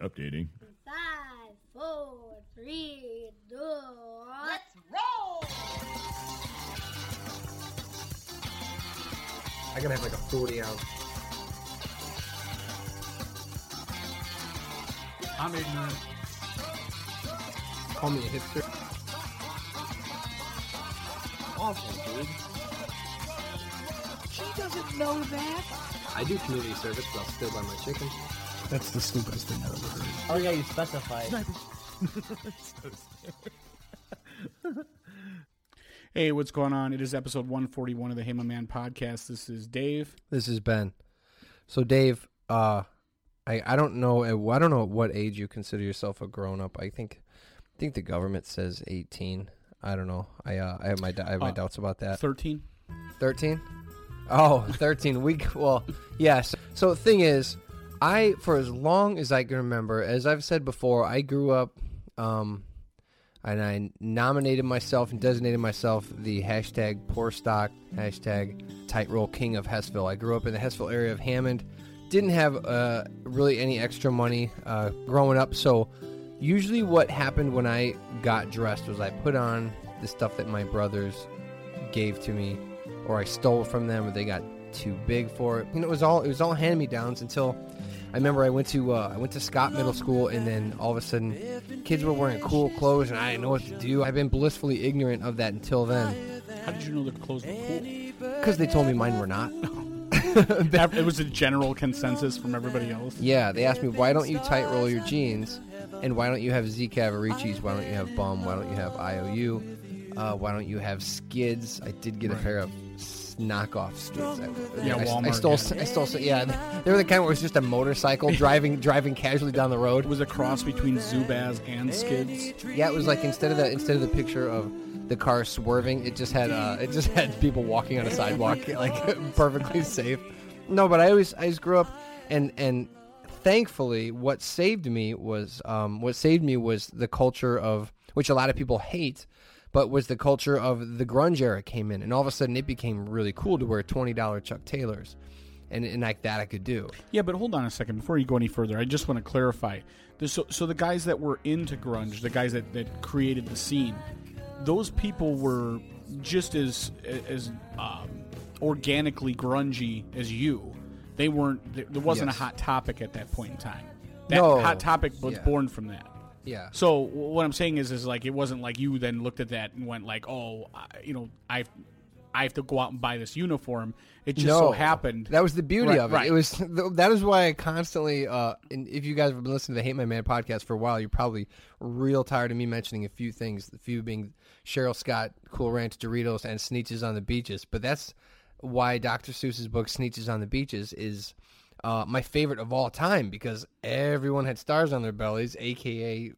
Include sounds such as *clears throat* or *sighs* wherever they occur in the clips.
Updating. Five, four, three, two. Let's roll! I gotta have like a 40 ounce. I'm ignorant. Call me a hipster. Awful, dude. She doesn't know that. I do community service, but I'll still buy my chicken. That's the stupidest thing I've ever heard. Oh yeah, you specified. *laughs* Hey, what's going on? It is episode 141 of the Hey My Man podcast. This is Dave. This is Ben. So Dave, uh, I I don't know I don't know at what age you consider yourself a grown up. I think I think the government says 18. I don't know. I uh, I have my I have my Uh, doubts about that. 13. 13 oh 13 week well yes. So the thing is i for as long as i can remember as i've said before i grew up um and i nominated myself and designated myself the hashtag poor stock hashtag tight roll king of hessville. I grew up in the hessville area of hammond. Didn't have uh, really any extra money uh, growing up. So usually what happened when i got dressed was i put on the stuff that my brothers gave to me or I stole from them or they got too big for it. You know, it was all it was all hand me downs until I remember I went to uh, I went to Scott Middle School and then all of a sudden kids were wearing cool clothes and I didn't know what to do. I've been blissfully ignorant of that until then How did you know the clothes were cool? because they told me mine were not. *laughs* it was a general consensus from everybody else. Yeah, they asked me why don't you tight roll your jeans and why don't you have Z Cavariccis? Why don't you have Bum? Why don't you have IOU? Uh, why don't you have Skidz? I did get a pair of knockoff Skidz. I, Yeah, I, I stole. had I stole. Yeah, they were the kind where it was just a motorcycle *laughs* driving driving casually down the road. It was a cross between Zubaz and Skidz. Yeah, it was like instead of the instead of the picture of the car swerving, it just had uh, it just had people walking on a sidewalk *laughs* like *laughs* perfectly safe. No, but I always I just grew up and and thankfully what saved me was um, what saved me was the culture of which a lot of people hate, but was the culture of the grunge era came in, and all of a sudden it became really cool to wear twenty dollar Chuck Taylors, and and like that I could do. Yeah, but hold on a second. Before you go any further, I just want to clarify. So, so the guys that were into grunge, the guys that, that created the scene, those people were just as as um, organically grungy as you. They weren't. There wasn't Yes. a hot topic at that point in time. That No. hot topic was Yeah. born from that. Yeah. So what I'm saying is, is like it wasn't like you then looked at that and went like, oh, I, you know, I, I have to go out and buy this uniform. It just so happened. That was the beauty Right, of it. right. It was *laughs* that is why I constantly. Uh, and if you guys have been listening to the Hate My Man podcast for a while, you're probably real tired of me mentioning a few things. The few being Cheryl Scott, Cool Ranch Doritos, and Sneetches on the Beaches. But that's why Dr. Seuss's book Sneetches on the Beaches is. Uh, my favorite of all time because everyone had stars on their bellies, aka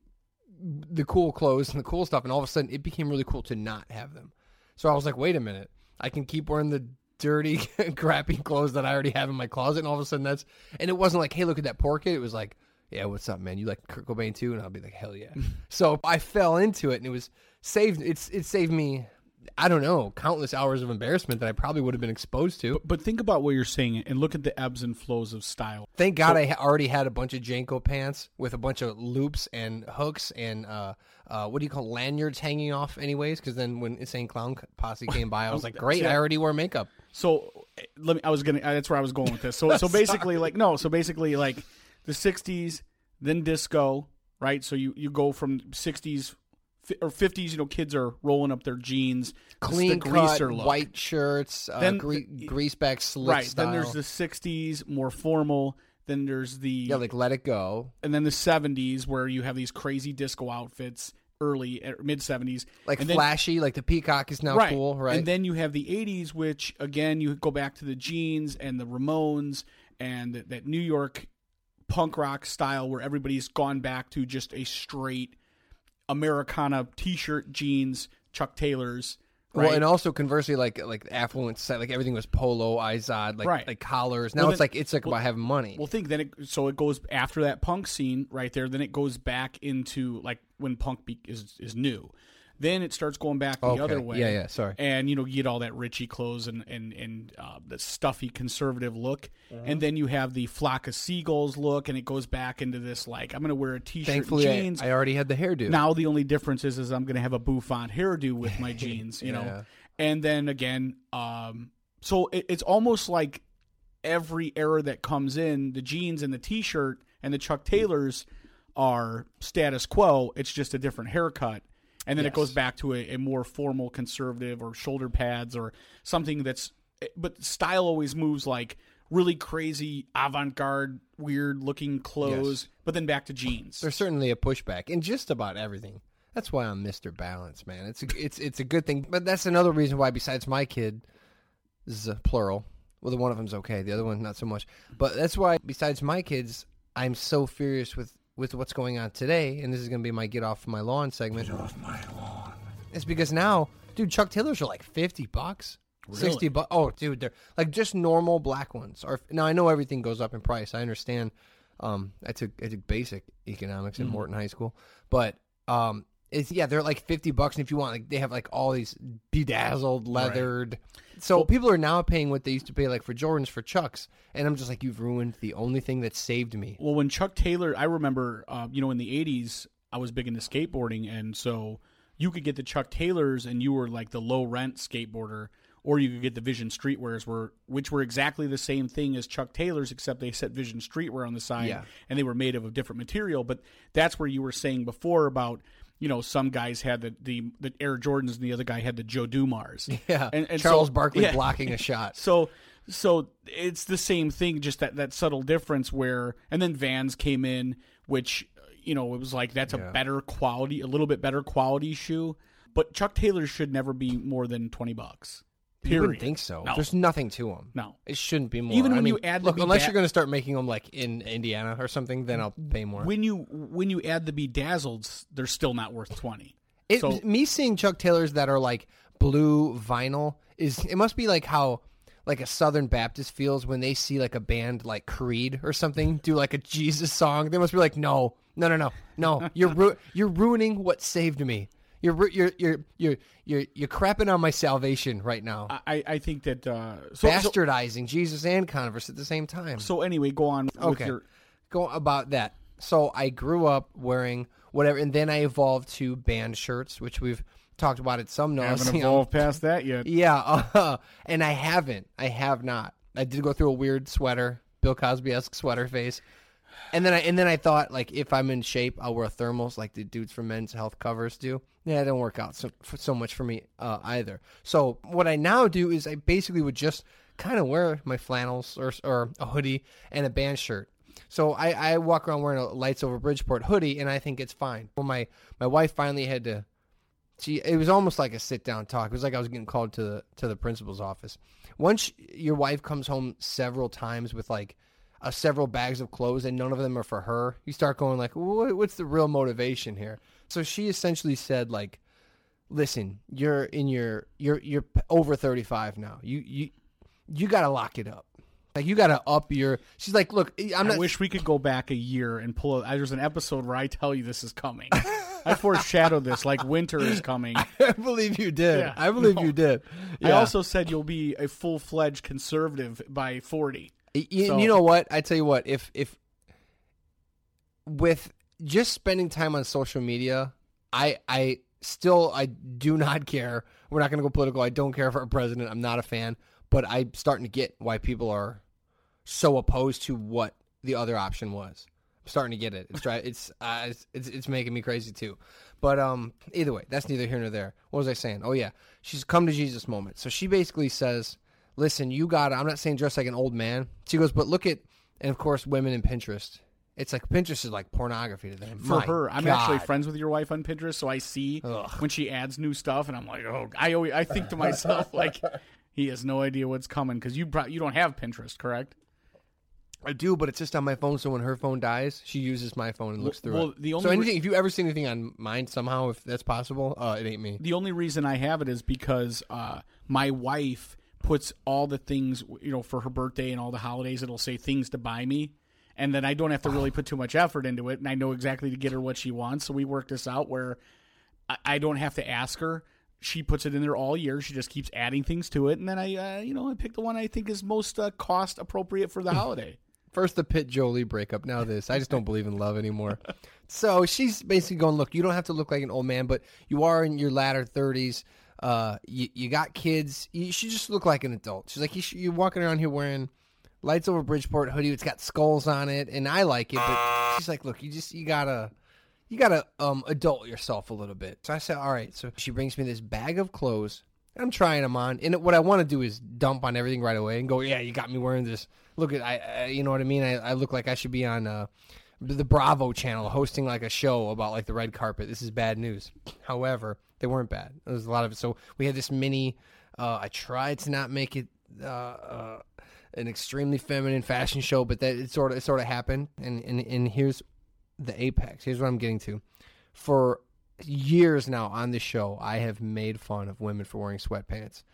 the cool clothes and the cool stuff, and all of a sudden it became really cool to not have them. So I was like, wait a minute, I can keep wearing the dirty, *laughs* crappy clothes that I already have in my closet, and all of a sudden that's, and it wasn't like, hey, look at that poor kid. It was like, yeah, what's up, man? You like Kurt Cobain too? And I'll be like, hell yeah. *laughs* so I fell into it, and it was saved. It's it saved me. I don't know, countless hours of embarrassment that I probably would have been exposed to. But think about what you're saying and look at the ebbs and flows of style. Thank God I ha- already had a bunch of JNCO pants with a bunch of loops and hooks and uh, uh, what do you call lanyards hanging off, anyways? Because then when Insane Clown Posse *laughs* came by, I was like, great, I already wear makeup. So eh, let me. I was gonna. That's where I was going with this. So so *laughs* basically, like no. So basically, like the '60s, then disco, right? So you you go from '60s fi- or '50s. You know, kids are rolling up their jeans, Clean the cut, look. white shirts, uh, Then- gre- grease back slick right? style. Then there's the '60s, more formal. Then there's the yeah, like Let It Go, and then the '70s where you have these crazy disco outfits. Early mid '70s, like and then- flashy, like the peacock is now right. cool, right? And then you have the '80s, which again you go back to the jeans and the Ramones and that New York punk rock style, where everybody's gone back to just a straight Americana T-shirt, jeans, Chuck Taylors. Right? Well, and also conversely, like like affluent set, like everything was polo, izod, like Right. like collars. Now Well, it's like it's like about having money. Well, think then it so it goes after that punk scene right there. Then it goes back into like when punk be, is is new. Then it starts going back the Okay. other way. Yeah, yeah, sorry. And you know, you get all that Richie clothes and and and uh, the stuffy conservative look, Uh-huh. and then you have the flock of seagulls look, and it goes back into this like I'm going to wear a t-shirt Thankfully, and I, jeans. I already had the hairdo. Now the only difference is, is I'm going to have a bouffant hairdo with my *laughs* jeans, you Yeah. know. And then again, um, so it, it's almost like every era that comes in, the jeans and the t-shirt and the Chuck Taylors are status quo. It's just a different haircut. And then it goes back to a, a more formal conservative or shoulder pads or something that's but style always moves like really crazy avant-garde weird looking clothes Yes. but then back to jeans There's certainly a pushback in just about everything. That's why I'm Mr. Balance, man. It's a, it's it's a good thing, but that's another reason why. Besides my kid, this is a plural. Well, the one of them's okay, the other one not so much. But that's why, besides my kids, I'm so furious with with what's going on today. And this is going to be my get off my lawn segment. Get off my lawn. It's because now, dude, Chuck Taylors are like fifty bucks. Really? 60 bucks. Oh, dude, they're like just normal black ones. Are now I know everything goes up in price. I understand. Um, I took I took basic economics in Mm-hmm. Morton High School, but um, it's yeah, they're like fifty bucks, and if you want, like they have like all these bedazzled, leathered. So people are now paying what they used to pay like for Jordans for Chucks, and I'm just like, you've ruined the only thing that saved me. Well, when Chuck Taylor, I remember, uh, you know, in the '80s, I was big into skateboarding, and so you could get the Chuck Taylors, and you were like the low rent skateboarder, or you could get the Vision Streetwears, were which were exactly the same thing as Chuck Taylors, except they said Vision Streetwear on the side, Yeah. and they were made of a different material. But that's where you were saying before about. You know, some guys had the, the the Air Jordans, and the other guy had the Joe Dumars. *laughs* Yeah, and, and Charles so- Barkley yeah. blocking a *laughs* shot. So so it's the same thing, just that that subtle difference where and then Vans came in, which you know it was like that's a better quality, a little bit better quality shoe. But Chuck Taylor should never be more than twenty bucks. You Period. wouldn't think so. No. There's nothing to them. No. it shouldn't be more. Even I when you add the look, unless you're going to start making them like in Indiana or something, then I'll pay more. When you when you add the bedazzleds, they're still not worth twenty. It, So- me seeing Chuck Taylors that are like blue vinyl is it must be like how like a Southern Baptist feels when they see like a band like Creed or something do like a Jesus song. They must be like, no, no, no, no, no. You're ru- you're ruining what saved me. You're you're you're you're you're you're crapping on my salvation right now. I, I think that uh, so, so Bastardizing Jesus and Converse at the same time. so anyway, go on with Okay. your go about that. So I grew up wearing whatever, and then I evolved to band shirts, which we've talked about at some haven't evolved past that yet. *laughs* Yeah, uh, and I haven't. I have not. I did go through a weird sweater, Bill Cosby esque sweater phase, and then I and then I thought like if I'm in shape, I'll wear thermals like the dudes from Men's Health covers do. Yeah, it don't work out so so much for me uh, either. So what I now do is I basically would just kind of wear my flannels or or a hoodie and a band shirt. So I, I walk around wearing a lights over Bridgeport hoodie, and I think it's fine. Well, my my wife finally had to she it was almost like a sit down talk. It was like I was getting called to the to the principal's office. Once your wife comes home several times with like uh, several bags of clothes and none of them are for her, you start going like, what, what's the real motivation here? So she essentially said like, listen, you're in your you're you're over thirty five now. You you you got to lock it up. Like you got to up your. She's like, look, I'm not. I wish we could go back a year and pull. A, there's an episode where I tell you this is coming. I foreshadowed this, like winter is coming. *laughs* I believe you did. Yeah, I believe no. you did. I also said you'll be a full fledged conservative by 40. Y- y- So- you know what? I tell you what. If if with just spending time on social media, I I still I do *laughs* not care. We're not going to go political. I don't care for a president. I'm not a fan, but I'm starting to get why people are so opposed to what the other option was. I'm starting to get it. It's it's, uh, it's it's it's making me crazy too. But um, either way, that's neither here nor there. What was I saying? Oh yeah, she's come to Jesus moment. So she basically says, "Listen, you got. I'm not saying dress like an old man." She goes, "But look at, and of course, women in Pinterest. It's like Pinterest is like pornography to them. For My her, I'm actually friends with your wife on Pinterest, so I see Ugh. when she adds new stuff, and I'm like, oh, I always, I think to myself like, he has no idea what's coming because you pro- you don't have Pinterest, correct? I do, but it's just on my phone. So when her phone dies, she uses my phone and looks through well, it. the so only re- anything, if you ever see anything on mine somehow, if that's possible, uh, it ain't me. The only reason I have it is because uh, my wife puts all the things, you know, for her birthday and all the holidays. It'll say things to buy me, and then I don't have to really put too much effort into it, and I know exactly to get her what she wants. So we work this out where I, don't have to ask her. She puts it in there all year. She just keeps adding things to it, and then I, uh, you know, I pick the one I think is most uh, cost appropriate for the holiday. *laughs* First the Pitt Jolie breakup, now this. I just don't believe in love anymore. So she's basically going, look, you don't have to look like an old man, but you are in your latter thirties. Uh, you, you got kids. You should just look like an adult. She's like, you should, you're walking around here wearing lights over Bridgeport hoodie. It's got skulls on it, and I like it. But she's like, look, you just you gotta you gotta um adult yourself a little bit. So I said, all right. So she brings me this bag of clothes. I'm trying them on, and what I want to do is dump on everything right away and go, yeah, you got me wearing this. Look at I, I you know what I mean? I, I look like I should be on uh, the Bravo channel hosting like a show about like the red carpet. This is bad news. However, they weren't bad. There was a lot of it. So we had this mini. Uh, I tried to not make it uh, uh, an extremely feminine fashion show, but that it sort of it sort of happened. And and and here's the apex. Here's what I'm getting to. For years now on this show, I have made fun of women for wearing sweatpants.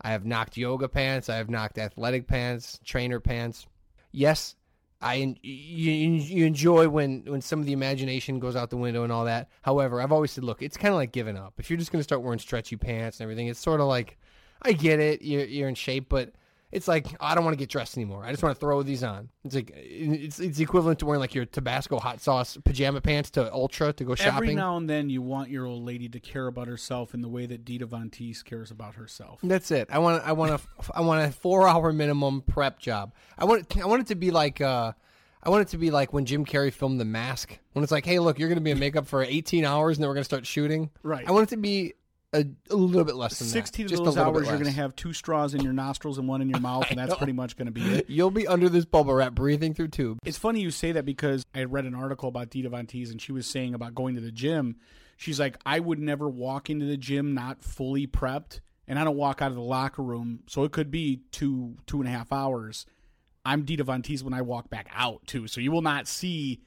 I have knocked yoga pants. I have knocked athletic pants, trainer pants. Yes, I you, you enjoy when when some of the imagination goes out the window and all that. However, I've always said, look, it's kind of like giving up. If you're just going to start wearing stretchy pants and everything, it's sort of like I get it, you're you're in shape, but it's like I don't want to get dressed anymore. I just want to throw these on. It's like it's it's equivalent to wearing like your Tabasco hot sauce pajama pants to Ultra to go shopping. Every now and then, you want your old lady to care about herself in the way that Dita Von Teese cares about herself. That's it. I want I want a *laughs* I want a four hour minimum prep job. I want I want it to be like uh I want it to be like when Jim Carrey filmed The Mask. When it's like, hey, look, you're going to be in makeup for 18 hours and then we're going to start shooting. Right. I want it to be a, a little bit less than Sixteen that. of Just those hours, you're going to have two straws in your nostrils and one in your mouth, and that's *laughs* pretty much going to be it. You'll be under this bubble wrap breathing through tube. It's funny you say that because I read an article about Dita Von Teese, and she was saying about going to the gym. She's like, I would never walk into the gym not fully prepped, and I don't walk out of the locker room, so it could be two two and a half hours. I'm Dita Von Teese when I walk back out too, so you will not see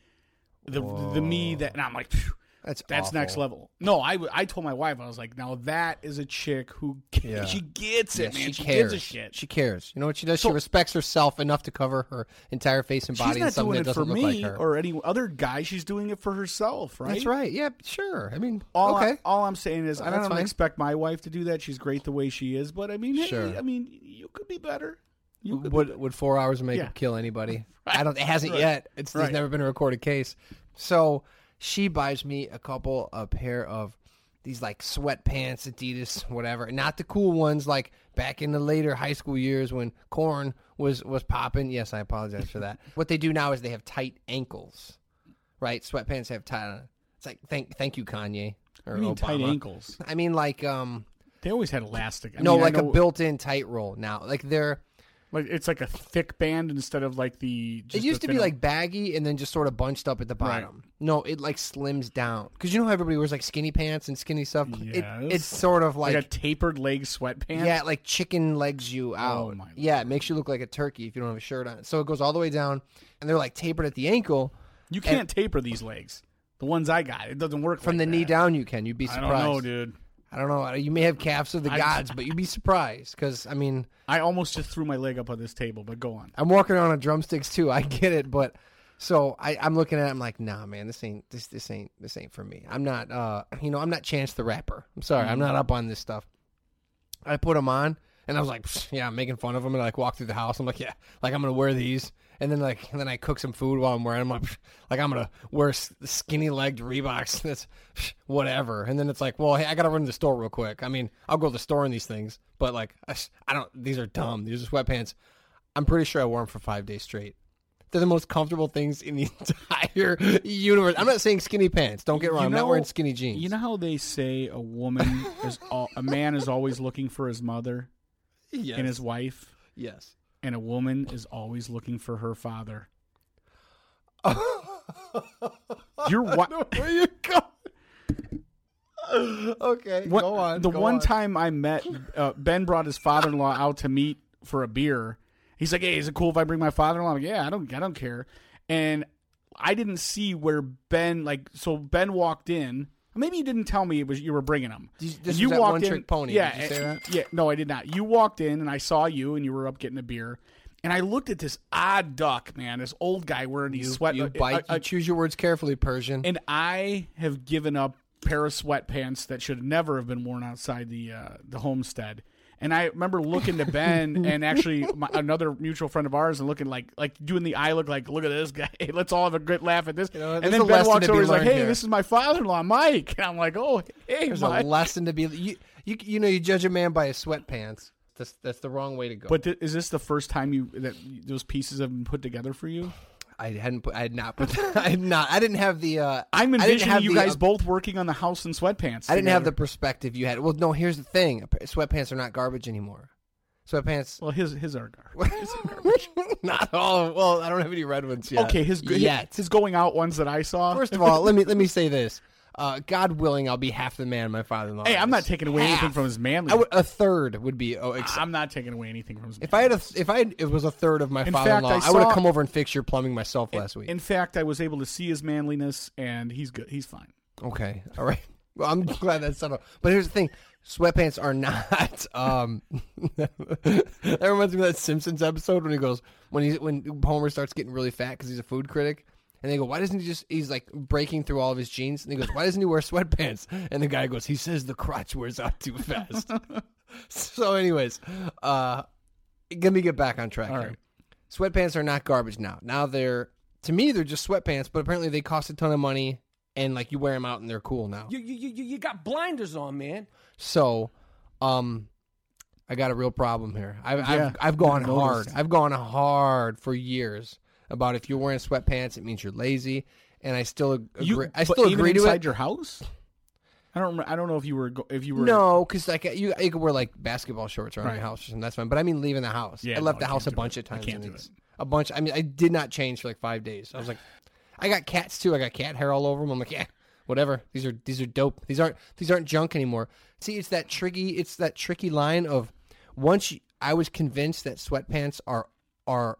the the me that. And I'm like, phew, That's that's awful. next level. No, I, I told my wife I was like, now that is a chick who Yeah. *laughs* she gets Yeah, it, man. she She, cares. gives a shit. She cares. You know what she does? So- she respects herself enough to cover her entire face and body She's in not something doing that it for me like or any other guy. She's doing it for herself, right? That's right. Yeah, sure. I mean, All, okay. I, all I'm saying is, uh, I don't fine. expect my wife to do that. She's great the way she is, but I mean, hey, Sure. I mean, you could be better. You could would would four hours of makeup Yeah. kill anybody? *laughs* I don't. It hasn't Right. yet. It's there's never been a recorded case. So she buys me a couple, a pair of these like sweatpants, Adidas, whatever. Not the cool ones like back in the later high school years when Korn was was popping. Yes, I apologize for that. what they do now is they have tight ankles, right? Sweatpants have tight. It's like thank thank you Kanye or You mean Obama. tight ankles? I mean like um They always had elastic. I no mean, like a built-in tight roll now. Like they're Like it's like a thick band instead of like the. Just it used to be like baggy and then just sort of bunched up at the Right. No, it like slims down because you know how everybody wears like skinny pants and skinny stuff. It, Yes. it's sort of like, like, a tapered leg sweatpants. yeah, like chicken legs you oh out. Oh, my yeah, it makes you look like a turkey if you don't have a shirt on. So it goes all the way down, and they're like tapered at the ankle. you can't taper these legs. The ones I got, it doesn't work From like the knee down, you can. You'd be surprised. I don't know, dude. I don't know. You may have calves of the I- gods, *laughs* but you'd be surprised because I mean, I almost just threw my leg up on this table, but go on. I'm walking around on drumsticks too. I get it, but so I, I'm looking at. it, I'm like, nah, man, this ain't this this ain't this ain't for me. I'm not, uh, you know, I'm not Chance the Rapper. I'm sorry, I'm not up on this stuff. I put them on, and I was like, yeah, I'm making fun of them, and I like walk through the house. I'm like, yeah, like I'm gonna wear these, and then like, and then I cook some food while I'm wearing them. I'm like, like I'm gonna wear skinny legged Reeboks. *laughs* That's whatever. And then it's like, well, hey, I gotta run to the store real quick. I mean, I'll go to the store in these things, but like, I don't. These are dumb. These are sweatpants. I'm pretty sure I wore them for five days straight. They're the most comfortable things in the *laughs* entire universe. I'm not saying skinny pants. Don't get wrong. You I'm not wearing skinny jeans. You know how they say a woman *laughs* is all, a man is always looking for his mother yes. and his wife, yes. and a woman is always looking for her father. *laughs* Your wa- Where you go? okay, What- go on. The go one on. time I met uh, Ben brought his father-in-law out to meet for a beer. He's like, "Hey, is it cool if I bring my father-in-law?" I'm like, "Yeah, I don't, I don't care." And I didn't see where Ben like. So Ben walked in. Maybe you didn't tell me it was you were bringing him. This- you walked in, trick pony. Yeah, Did you say and- that? *laughs* Yeah, no, I did not. You walked in and I saw you and you were up getting a beer. And I looked at this odd duck, man, this old guy wearing these sweat. you uh, bite. uh, you choose your words carefully, Persian. and I have given up pair of sweatpants that should never have been worn outside the uh, the homestead. And I remember looking to Ben *laughs* and actually my, another mutual friend of ours and looking like like doing the eye look like look at this guy. *laughs* Let's all have a good laugh at this. know, and then Ben walks over. He's like, "Hey, here." this is my father-in-law, Mike." *laughs* And I'm like, "Oh, hey, There's Mike." a lesson to be. You, you you know you judge a man by his sweatpants. That's that's the wrong way to go. But th- is this the first time you that those pieces have been put together for you? I hadn't put. I had not put. *laughs* I had not. I didn't have the. Uh, I'm I didn't envisioning have you the, guys uh, both working on the house in sweatpants. I didn't have the perspective you had. Well, no. Here's the thing. Sweatpants are not garbage anymore. Sweatpants. Well, his his are *laughs* garbage. not all. Well, I don't have any red ones yet. Okay, his yet. his going out ones that I saw. First of all, let me let me say this. Uh, God willing, I'll be half the man my father-in-law. hey, I'm not taking away anything from his manly. I would, a third would be. Oh, ex- I'm not taking away anything from his. if I had a, if I had, it was a third of my In father-in-law, fact, I I, would have come over and fixed your plumbing myself last week. In fact, I was able to see his manliness, and he's good. He's fine. Okay. *laughs* All right. Well, I'm glad that's settled. But here's the thing: sweatpants are *laughs* not. Um, *laughs* that reminds me of that Simpsons episode when he goes when he when Homer starts getting really fat because he's a food critic, and they go, "Why doesn't he just?" He's like breaking through all of his jeans, and he goes, "Why doesn't he wear sweatpants?" And the guy goes, "He says the crotch wears out too fast." *laughs* so, anyways, uh, let me get back on track All here. right. Sweatpants are not garbage now. Now they're to me they're just sweatpants, but apparently they cost a ton of money, and like you wear them out and they're cool now. You, you, you, you got blinders on, man. So, um, I got a real problem here. I've Yeah, I've, I've gone hard. I've gone hard for years about if you're wearing sweatpants, it means you're lazy, and I still agree. You, I still agree to inside it. your house. I don't. rem- I don't know if you were. If you were. No, because like you, you could wear like basketball shorts around Right. your house or something. That's fine. But I mean, leaving the house. Yeah, I left no, the house a bunch it. of I times. can't do it. A bunch. I mean, I did not change for like five days. I was like, I got cats too. I got cat hair all over them. I'm like, yeah, whatever. These are these are dope. These aren't these aren't junk anymore. See, it's that tricky. It's that tricky line of once you, I was convinced that sweatpants are are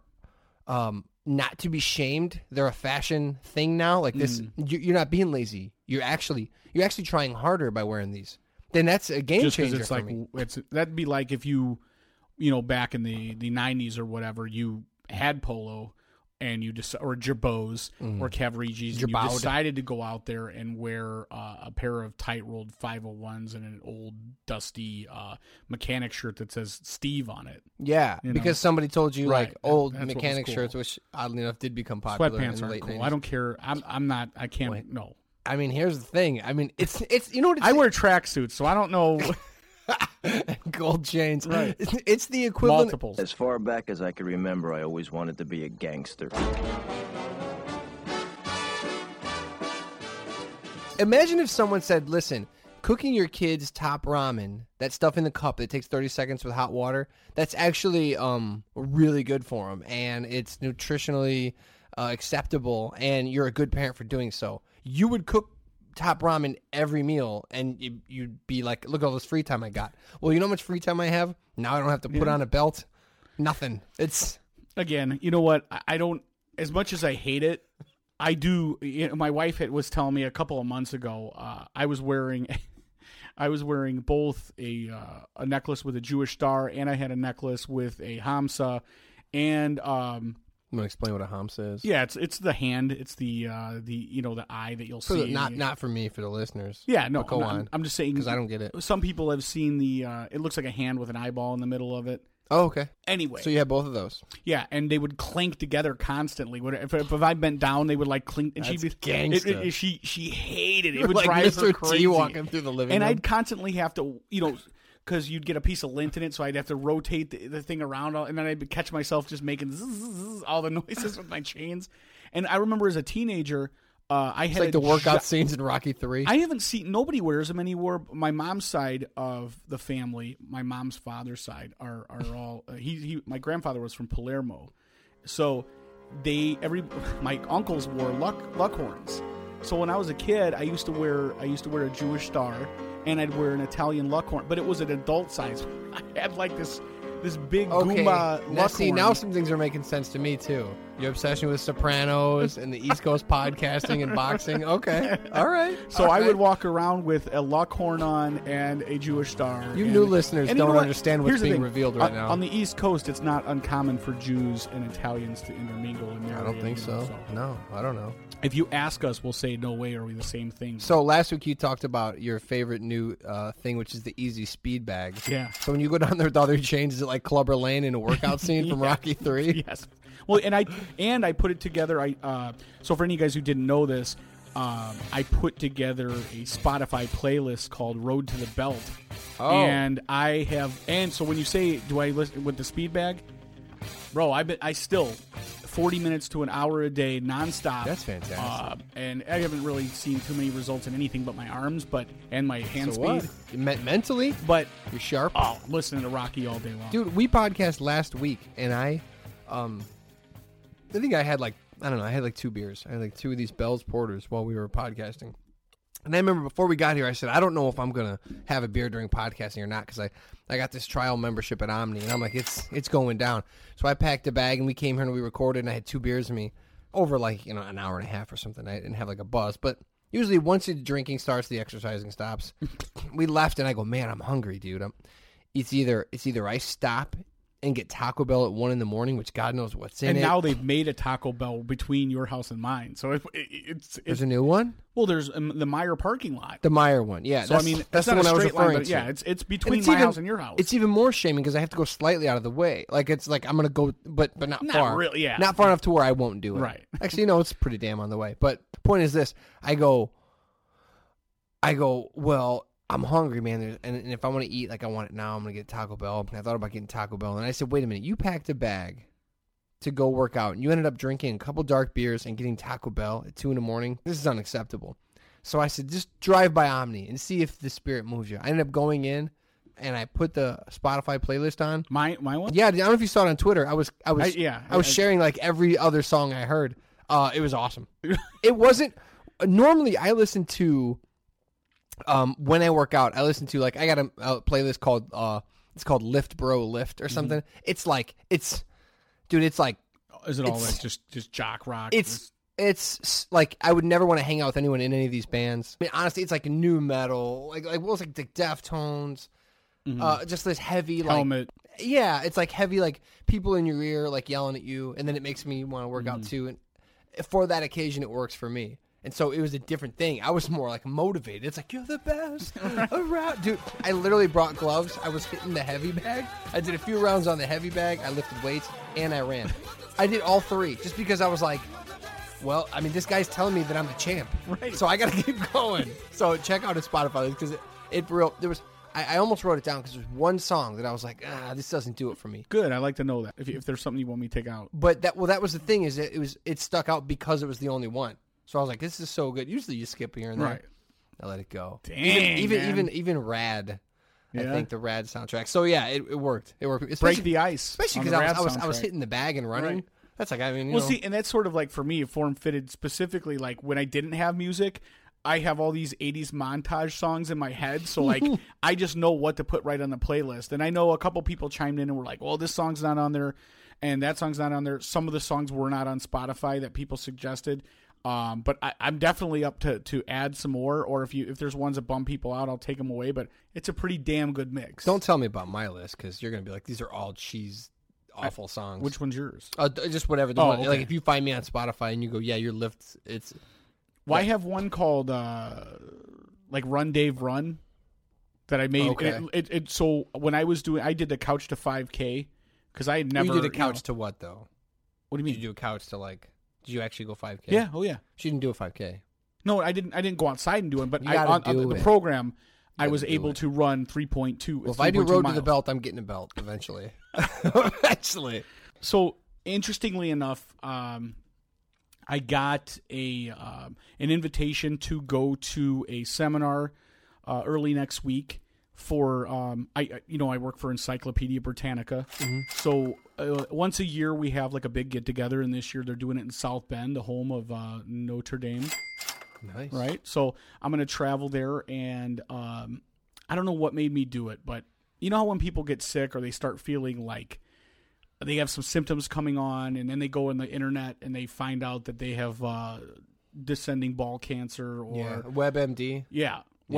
um not to be shamed. They're a fashion thing now. Like this, Mm. you, you're not being lazy. You're actually you're actually trying harder by wearing these. Then that's a game just changer it's like me. it's that'd be like if you, you know, back in the the '90s or whatever, you had polo and you just or Girbauds or Cavariccis, you decided to go out there and wear uh, a pair of tight rolled 501s and an old dusty uh, mechanic shirt that says Steve on it. Yeah, you know. because somebody told you Right, like old that's mechanic cool. shirts, which oddly enough did become popular Sweatpants aren't cool. 90s. I don't care. I'm I'm not. I can't. Wait. No. I mean, here's the thing. I mean, it's it's you know what it's I wear tracksuits, so I don't know *laughs* *laughs* gold chains. Right. It's, it's the equivalent. multiples. As far back as I can remember, I always wanted to be a gangster. Imagine if someone said, "Listen, cooking your kids top ramen, that stuff in the cup that takes 30 seconds with hot water, that's actually um really good for them and it's nutritionally uh, acceptable and you're a good parent for doing so." You would cook top ramen every meal and you, you'd be like, "Look at all this free time I got." Well, you know how much free time I have? Now I don't have to put on a belt. Nothing. It's again, you know what? I- I don't. As much as I hate it, I do. You know, my wife had, was telling me a couple of months ago. Uh, I was wearing, *laughs* I was wearing both a uh, a necklace with a Jewish star, and I had a necklace with a Hamsa, and um, I'm gonna explain what a hamsa is. yeah, it's it's the hand, it's the uh, the you know the eye that you'll For see. the, not not for me, for the listeners. yeah, no, But go I'm, on I'm, just saying because I don't get it. Some people have seen the. Uh, it looks like a hand with an eyeball in the middle of it. Oh, okay. Anyway, So you have both of those. Yeah, and they would clink together constantly. What- If, if, if I bent down, they would like clink, and she'd be That's gangsta. it- it- she she hated it. It *laughs* would like drive her Mr. T crazy. walking through the living and room. I'd constantly have to, you know, because you'd get a piece of lint in it, so I'd have to rotate the, the thing around, and then I'd catch myself just making zzz, all the *laughs* noises with my chains. And I remember as a teenager, uh, I It's had like the workout jo- scenes in Rocky Three. I haven't seen nobody wears them anymore. My mom's side of the family, my mom's father's side, are are *laughs* all. Uh, he he. My grandfather was from Palermo, so they every *laughs* my uncles wore luck luck horns. So when I was a kid, I used to wear I used to wear a Jewish star, and I'd wear an Italian luck horn, but it was an adult size. *laughs* I had like this this big okay. Goomba now, see, now some things are making sense to me too. Your obsession with Sopranos and the East Coast podcasting and boxing. *laughs* Okay, all right. So all I right. would walk around with a luck horn on and a Jewish star. You and- new listeners don't know what? understand what's Here's being revealed right on, now. On the East Coast, it's not uncommon for Jews and Italians to intermingle. And I don't think you know, so. No, I don't know. If you ask us, we'll say no way. Are we the same thing? So last week you talked about your favorite new uh, thing, which is the Easy Speed Bag. Yeah. So when you go down there with all their chains, is it like Clubber Lang in a workout *laughs* scene from Rocky Three? *laughs* yes. Well, and I and I put it together. I uh, so for any of you guys who didn't know this, um, I put together a Spotify playlist called "Road to the Belt," Oh. and I have. And so when you say, "Do I listen with the speed bag?" Bro, I I still forty minutes to an hour a day nonstop. That's fantastic. Uh, and I haven't really seen too many results in anything but my arms, but and my hand So speed. Me- mentally, But you're sharp. oh, listening to Rocky all day long, Dude, we podcast last week, and I, um, I think I had like I don't know, I had like two beers. I had like two of these Bell's Porters while we were podcasting. And I remember before we got here, I said I don't know if I'm gonna have a beer during podcasting or not because I, I got this trial membership at Omni, and I'm like it's it's going down. So I packed a bag, and we came here and we recorded, and I had two beers in me over like you know an hour and a half or something. I didn't have like a buzz, but usually once the drinking starts, the exercising stops. *laughs* we left, and I go, man, I'm hungry, dude. I'm, it's either it's either I stop and get Taco Bell at one in the morning, which God knows what's in and it. And now they've made a Taco Bell between your house and mine. So it, it, it's, There's a new one, well, there's um, the Meijer parking lot. the Meijer one. Yeah, So that's, I mean, that's it's the one I was straight line, to. yeah, it's it's between it's my even- house and your house. It's even more shaming because I have to go slightly out of the way. Like it's like I'm gonna go, but but not, Not far. really, yeah. Not far enough to where I won't do it. Right. *laughs* Actually, no, it's pretty damn on the way. But the point is this: I go, I go. Well, I'm hungry, man. There's, and, and if I want to eat, like I want it now, I'm gonna get Taco Bell. And I thought about getting Taco Bell, and I said, wait a minute, you packed a bag to go work out, and you ended up drinking a couple dark beers and getting Taco Bell at two in the morning. This is unacceptable. So I said, just drive by Omni and see if the spirit moves you. I ended up going in, and I put the Spotify playlist on. my my one. Yeah, I don't know if you saw it on Twitter. I was, I was, I- yeah, I was I- sharing like every other song I heard. Uh, it was awesome. *laughs* it wasn't. Normally, I listen to, um, when I work out, I listen to like I got a, a playlist called uh, it's called Lift Bro Lift or something. It's like it's, dude, it's like Is it all like just just jock rock? it's it's like I would never want to hang out with anyone in any of these bands. I mean, honestly, it's like new metal, like like what was like the Deftones, uh, just this heavy like helmet. yeah, it's like heavy, like people in your ear, like yelling at you, and then it makes me want to work Mm-hmm. out too. And for that occasion, it works for me. And so it was a different thing. I was more like motivated. It's like you're the best *laughs* around, dude. I literally brought gloves. I was hitting the heavy bag. I did a few rounds on the heavy bag. I lifted weights and I ran. I did all three just because I was like, well, I mean, this guy's telling me that I'm the champ, Right. So I got to *laughs* keep going. So check out his Spotify because it, it real. There was. I, almost wrote it down because there's one song that I was like, ah, this doesn't do it for me. Good. I like to know that. If, if there's something you want me to take out, But that well, that was the thing is it, it was it stuck out because it was the only one. So I was like, this is so good. Usually you skip here and there. Right. I let it go. Dang, even even man. even even Rad. I think the Rad soundtrack. So yeah, it, it worked. It worked. break the ice. especially because I was I was, I was hitting the bag and running. Right. That's like I mean, you Well, know, see, and that's sort of like for me, form fitted specifically. Like when I didn't have music, I have all these '80s montage songs in my head. So like, *laughs* I just know what to put right on the playlist. And I know a couple people chimed in and were like, "Well, this song's not on there, and that song's not on there." Some of the songs were not on Spotify that people suggested. Um, but I, I'm definitely up to to add some more. Or if you if there's ones that bum people out, I'll take them away. But it's a pretty damn good mix. don't tell me about my list because you're gonna be like, these are all cheese, awful songs. Which one's yours? Uh, just whatever. The Oh, one, Like if you find me on Spotify and you go, yeah, your lift, it's Well, I have one called uh, like Run Dave Run that I made. Okay. It, it, it- so when I was doing, I did the couch to 5K because I had never. you did a you couch know- to what though? what do you Did mean? you do a couch to like? Did you actually go 5k? Yeah. Oh yeah. She didn't do a 5k. No, I didn't. I didn't go outside and do it, but You I, gotta on, on do the it. program, I was do able it. to run 3.2. Well, if I do 3.2 road to the belt, I'm getting a belt eventually. *laughs* eventually. So interestingly enough, um, I got a um, an invitation to go to a seminar uh, early next week for um, I you know I work for Encyclopedia Britannica, so uh, once a year we have like a big get together, and this year they're doing it in South Bend, the home of uh, Notre Dame Nice. right? So I'm to travel there, and um, I don't know what made me do it, but you know how when people get sick or they start feeling like they have some symptoms coming on, and then they go on the internet and they find out that they have uh, descending ball cancer or Yeah. WebMD. yeah, Yeah.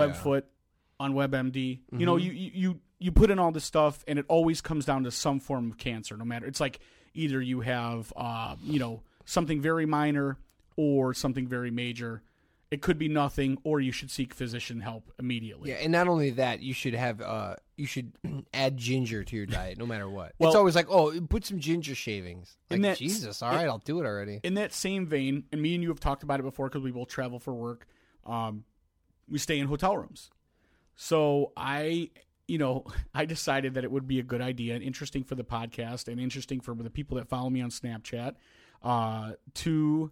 On WebMD. You know, you, you you put in all this stuff, and it always comes down to some form of cancer. No matter, it's like either you have uh, you know something very minor, or something very major. It could be nothing, or you should seek physician help immediately. Yeah, and not only that, you should have uh you should *clears throat* add ginger to your diet no matter what. Well- it's always like, "Oh, put some ginger shavings." Like, that- Jesus, all right, I'll do it already. in that same vein, and me and you have talked about it before because we both travel for work. Um, we stay in hotel rooms, so I, you know, *laughs* I decided that it would be a good idea and interesting for the podcast and interesting for the people that follow me on Snapchat, uh, to,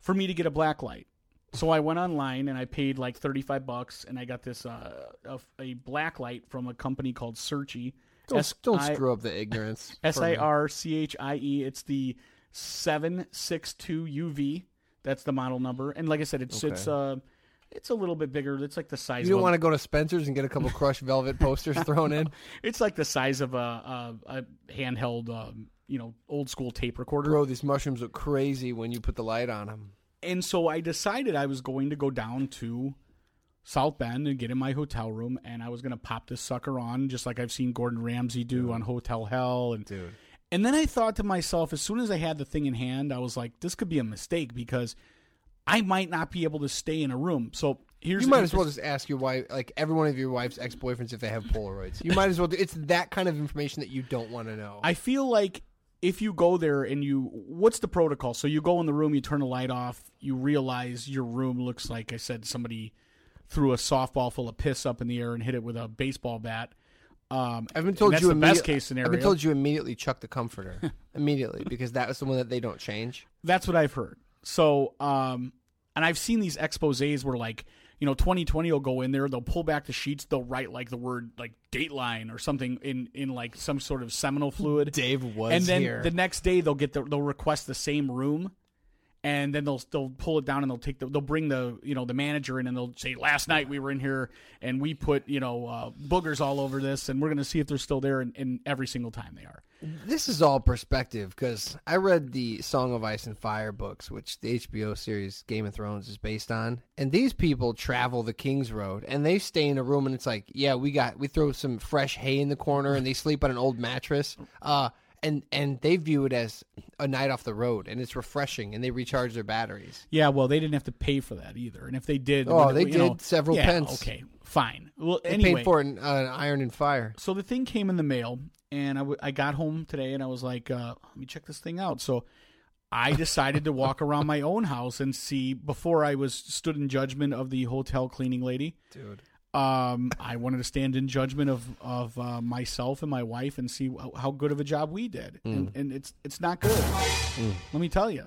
for me to get a black light. So I went online and I paid like thirty five bucks, and I got this uh, a, a black light from a company called Sirchie. Don't, don't S- I- screw up the ignorance. *laughs* S I. R C H I E. It's the seven six two UV. That's the model number. And like I said, it's Okay. it's uh it's a little bit bigger. It's like the size. You don't of a, want to go to Spencer's and get a couple crushed velvet posters thrown in. *laughs* It's like the size of a a, a handheld, um, you know, old school tape recorder. Bro, these mushrooms look crazy when you put the light on them. And so I decided I was going to go down to South Bend and get in my hotel room, and I was going to pop this sucker on, just like I've seen Gordon Ramsay do on Hotel Hell, and Dude. And then I thought to myself, as soon as I had the thing in hand, I was like, this could be a mistake because I might not be able to stay in a room. So here's You might as well just ask your wife, like every one of your wife's ex boyfriends, if they have Polaroids. You might as well. Do, it's that kind of information that you don't want to know. I feel like if you go there and you, what's the protocol? So you go in the room, you turn the light off, you realize your room looks like I said somebody threw a softball full of piss up in the air and hit it with a baseball bat. Um, I've been told that's you the best case scenario. I've been told you immediately chuck the comforter immediately because that was the one that they don't change. *laughs* That's what I've heard. So, um, and I've seen these exposes where like, you know, 2020 will go in there, they'll pull back the sheets, they'll write like the word like Dateline or something in in like some sort of seminal fluid. Dave was and then here. the next day they'll get the, they'll request the same room. And then they'll they'll pull it down and they'll take the they'll bring the you know the manager in and they'll say last night we were in here and we put you know uh, boogers all over this and we're gonna see if they're still there and, and every single time they are. This is all perspective because I read the Song of Ice and Fire books, which the HBO series Game of Thrones is based on. And these people travel the King's Road and they stay in a room and it's like, yeah, we got we throw some fresh hay in the corner and they sleep on an old mattress. Uh and and they view it as a night off the road and it's refreshing and they recharge their batteries. Yeah, well, they didn't have to pay for that either, and if they did, Oh, when- they you know- did several yeah, pence. Okay, fine. Well, They anyway, paid for it in uh, Iron and Fire. so the thing came in the mail, and I, w- I got home today, and I was like, uh, let me check this thing out. So I *laughs* decided to walk around my own house and see before I was stood in judgment of the hotel cleaning lady. Dude. Um, I wanted to stand in judgment of of uh, myself and my wife and see how, how good of a job we did, and, and it's it's not good. Let me tell you.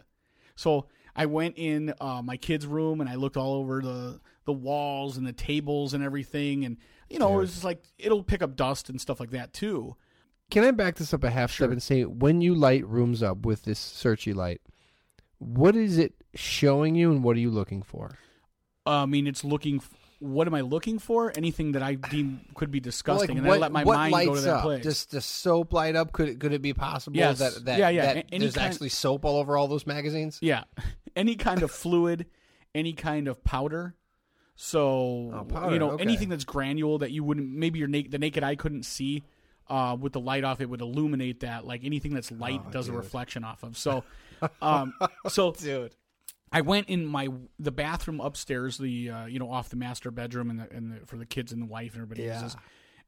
So I went in uh, my kid's room and I looked all over the the walls and the tables and everything, and you know it was just like it'll pick up dust and stuff like that too. Can I back this up a half step and say, when you light rooms up with this Sirchie light, what is it showing you, and what are you looking for? Uh, I mean, it's looking. What am I looking for? Anything that I deem could be disgusting, and what, I let my mind go to that up? place. Does the soap light up? Could it, could it be possible Yes. that that, Yeah, yeah. that any there's kind- actually soap all over all those magazines? Yeah, *laughs* any kind of fluid, any kind of powder. So Oh, powder, you know okay. anything that's granule that you wouldn't maybe your na- the naked eye couldn't see. Uh, with the light off, it would illuminate that. Like anything that's light Oh, does a reflection off of. *laughs* So, um, so Dude. I went in my the bathroom upstairs, the uh, you know off the master bedroom and the, and the, for the kids and the wife and everybody Yeah. uses,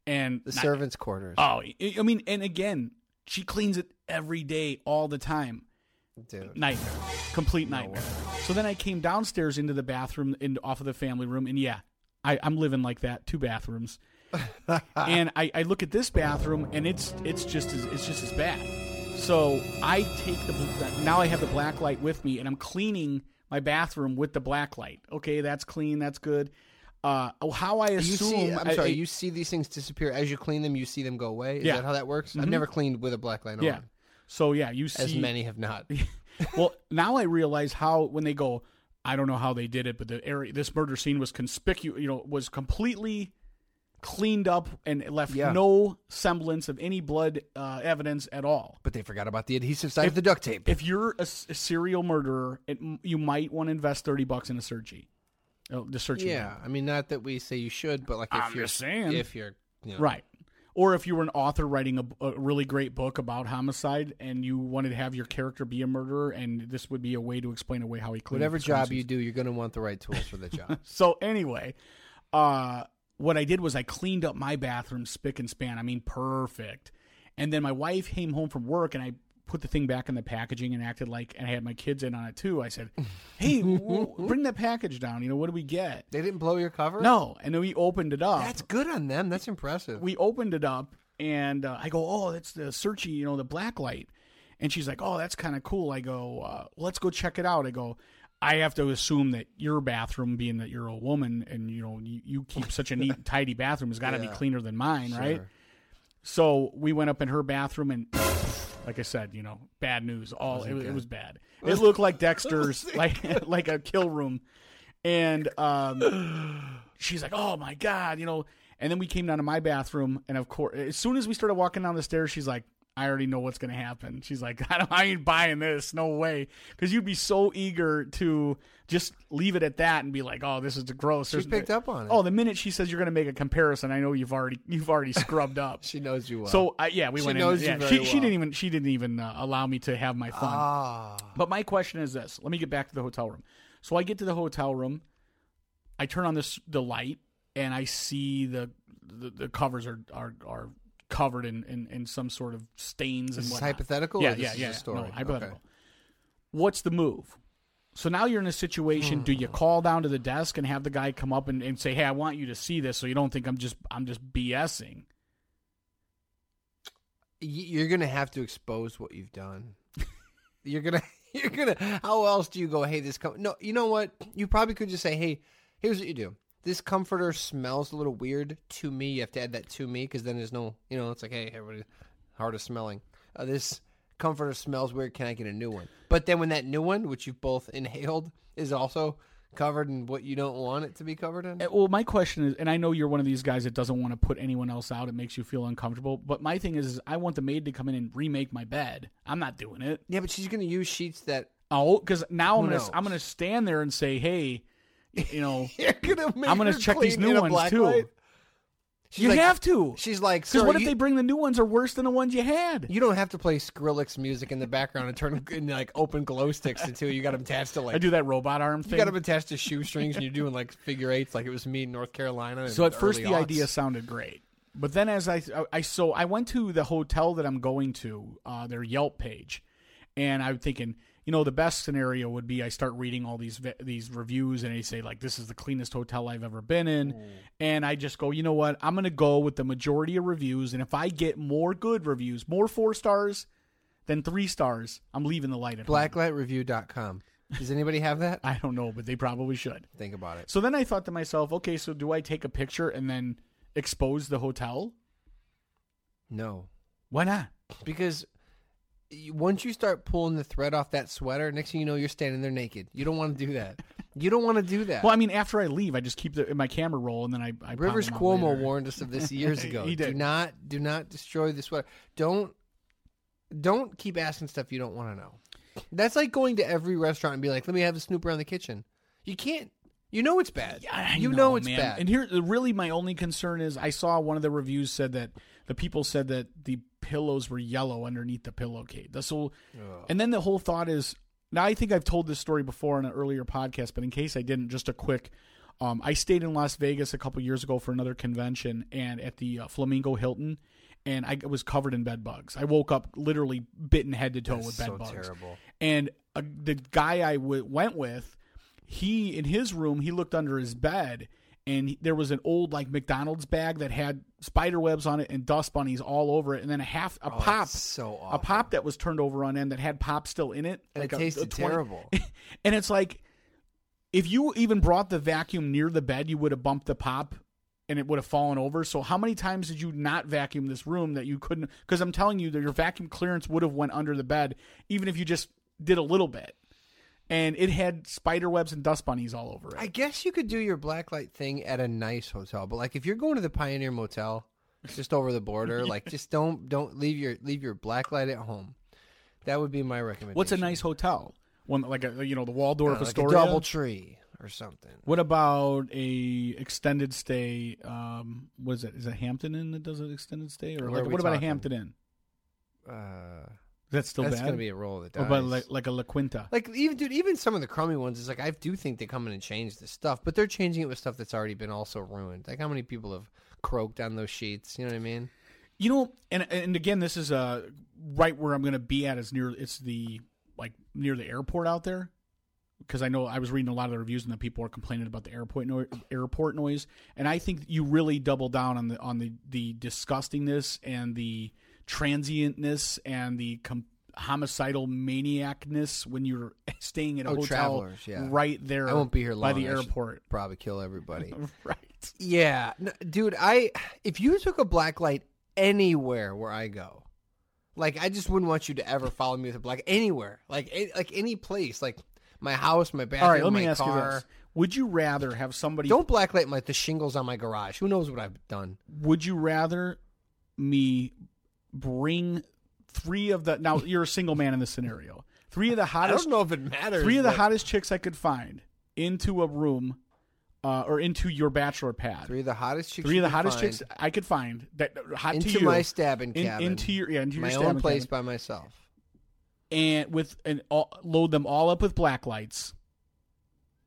and The not- servants' quarters. Oh, I mean, and again, she cleans it every day, all the time Dude. nightmare, complete nightmare. So then I came downstairs into the bathroom and off of the family room, and yeah, I, I'm living like that, two bathrooms. *laughs* and I, I look at this bathroom, and it's it's just as it's just as bad. So I take the now I have the black light with me, and I'm cleaning my bathroom with the black light. Okay, that's clean, that's good. Uh, how I You assume, see, I'm sorry. I- you see these things disappear as you clean them. You see them go away. Is Yeah. that how that works? I've never cleaned with a black light on. yeah. So yeah, you see As many have not. *laughs* well, now I realize how when they go, I don't know how they did it, but the area, this murder scene was conspicuous. You know, was completely cleaned up and left Yeah. no semblance of any blood uh, evidence at all. But they forgot about the adhesive side of the duct tape. If you're a serial murderer, it, you might want to invest thirty bucks in a Sirchie. Oh, the Sirchie. yeah, I mean, not that we say you should, but like if I'm you're saying. if you're, you know, Right. or if you were an author writing a, a really great book about homicide and you wanted to have your character be a murderer, and this would be a way to explain away how he cleaned Whatever job you do, you're going to want the right tools for the job. *laughs* So anyway, uh, what I did was I cleaned up my bathroom spick and span. I mean, perfect. And then my wife came home from work, and I put the thing back in the packaging and acted like, and I had my kids in on it too. I said, *laughs* "Hey, w- bring that package down. You know, what do we get?" they didn't blow your cover? No, and then we opened it up. That's good on them. That's impressive. we opened it up and uh, I go, "Oh, that's the Sirchie, you know, the black light." And she's like, "Oh, that's kind of cool." I go, uh, "Let's go check it out." I go, "I have to assume that your bathroom, being that you're a woman and you know you, you keep such a neat, and tidy bathroom, has got to be cleaner than mine, right?" So we went up in her bathroom and. Like I said, you know, bad news. All it, it was bad. It looked like Dexter's, *laughs* like *laughs* like a kill room, and um, she's like, "Oh my god," you know. And then we came down to my bathroom, and of course, as soon as we started walking down the stairs, she's like, "I already know what's going to happen." She's like, *laughs* I, don't, "I ain't buying this, no way," because you'd be so eager to just leave it at that and be like, "Oh, this is gross." She There's- picked up on it. Oh, the minute she says you're going to make a comparison, I know you've already you've already scrubbed up. *laughs* she knows you well. So uh, yeah, we She went knows in. you Yeah, she, she didn't even she didn't even uh, allow me to have my fun. ah, But my question is this: Let me get back to the hotel room. So I get to the hotel room, I turn on this the light, and I see the the, the covers are are are covered in, in, in some sort of stains and whatnot. hypothetical? Yeah, yeah, yeah. A story? No, hypothetical. Okay. What's the move? So now you're in a situation. do you Hmm. call down to the desk and have the guy come up and, and say, "Hey, I want you to see this," so you don't think I'm just I'm just BSing? You're gonna have to expose what you've done. you're gonna, *laughs* you're gonna. How else do you go? Hey, this. Com-? No, you know what? You probably could just say, "Hey, here's what you do. This comforter smells a little weird to me. You have to add that to me because then there's no, you know, it's like, hey, everybody, hard of smelling. Uh, this comforter smells weird. Can I get a new one? But then when that new one, which you've both *laughs* inhaled, is also covered in what you don't want it to be covered in. Uh, Well, my question is, and I know you're one of these guys that doesn't want to put anyone else out. It makes you feel uncomfortable. But my thing is, is I want the maid to come in and remake my bed. I'm not doing it. Yeah, but she's gonna use sheets that Oh, because now I'm gonna knows? I'm gonna stand there and say, hey, you know, *laughs* gonna. I'm gonna check these new ones, too. light? She's you like- have to. She's like, Because "Sir, what if you, they bring the new ones are worse than the ones you had? you don't have to play Skrillex music in the background and turn and like open glow sticks until you got them attached to like I do that robot arm you got them attached to shoestrings and you're doing like figure eights like it was me in North Carolina. So at first the aughts. idea sounded great, but then as I, I so I went to the hotel that I'm going to, uh, their Yelp page, and I'm thinking, you know, the best scenario would be I start reading all these these reviews and they say like this is the cleanest hotel I've ever been in, mm. and I just go, you know what, I'm gonna go with the majority of reviews, and if I get more good reviews, more four stars than three stars, I'm leaving the light at blacklightreview.com. Does anybody have that? *laughs* I don't know, but they probably should. Think about it. So then I thought to myself, okay, so do I take a picture and then expose the hotel? No, Why not? because once you start pulling the thread off that sweater, next thing you know, you're standing there naked. You don't want to do that. You don't want to do that. Well, I mean, after I leave, I just keep the, my camera roll and then I. I Rivers Cuomo later. warned us of this years *laughs* ago. He Do did. not do not destroy the sweater. Don't don't keep asking stuff you don't want to know. That's like going to every restaurant and be like, "Let me have a snoop around the kitchen." You can't. You know it's bad. I you know, it's man. bad. And here, really, my only concern is I saw one of the reviews said that the people said that the pillows were yellow underneath the pillowcase. That's whole, and then the whole thought is now I think I've told this story before in an earlier podcast, but in case I didn't, just a quick. Um, I stayed in Las Vegas a couple years ago for another convention, and at the uh, Flamingo Hilton, and I was covered in bed bugs. I woke up literally bitten head to toe with bed so bugs. terrible. And uh, the guy I w- went with, he in his room, he looked under his bed, and there was an old like McDonald's bag that had spider webs on it and dust bunnies all over it, and then a half a pop, Oh, that's so a pop that was turned over on end that had pop still in it, And like it a- tasted a 20 terrible. *laughs* and it's like, if you even brought the vacuum near the bed, you would have bumped the pop. And it would have fallen over. So how many times did you not vacuum this room that you couldn't? Because I'm telling you that your vacuum clearance would have went under the bed, even if you just did a little bit. And it had spider webs and dust bunnies all over it. I guess you could do your blacklight thing at a nice hotel, but like if you're going to the Pioneer Motel, just over the border, *laughs* like just don't don't leave your leave your blacklight at home. That would be my recommendation. What's a nice hotel? One like a you know the Waldorf Uh, like Astoria. DoubleTree or something. What about a extended stay? Um, what is it? Is it Hampton Inn that does an extended stay, or like, what about talking? a Hampton Inn? Uh, That's still that's bad. gonna be a roll that Or dies. about like, like a La Quinta. Like even dude, even some of the crummy ones is like I do think they come in and change the stuff, but they're changing it with stuff that's already been also ruined. Like how many people have croaked on those sheets? You know what I mean? You know, and and again, this is uh right where I'm going to be at is near it's the like near the airport out there because I know I was reading a lot of the reviews and the people are complaining about the airport no- airport noise, and I think you really double down on the on the the disgustingness and the transientness and the com- homicidal maniacness when you're *laughs* staying at a Oh, hotel travelers, yeah. right there. I won't be here by the I airport. Probably kill everybody. *laughs* right. yeah, n- dude. I if you took a black light anywhere where I go, like I just wouldn't want you to ever follow me with a black anywhere, like a, like any place, like my house, my bathroom, All right, let me my ask you car. this: Would you rather have somebody Don't blacklight my the shingles on my garage. Who knows what I've done? would you rather me bring three of the now you're a single man in this scenario three of the hottest. I don't know if it matters. three of the but- hottest chicks i could find into a room uh, or into your bachelor pad Three of the hottest chicks. three of the hottest find chicks i could find that hot into to you my stabbing in- cabin, into your yeah into your my stabbing own place cabin, by myself. and with and all, load them all up with black lights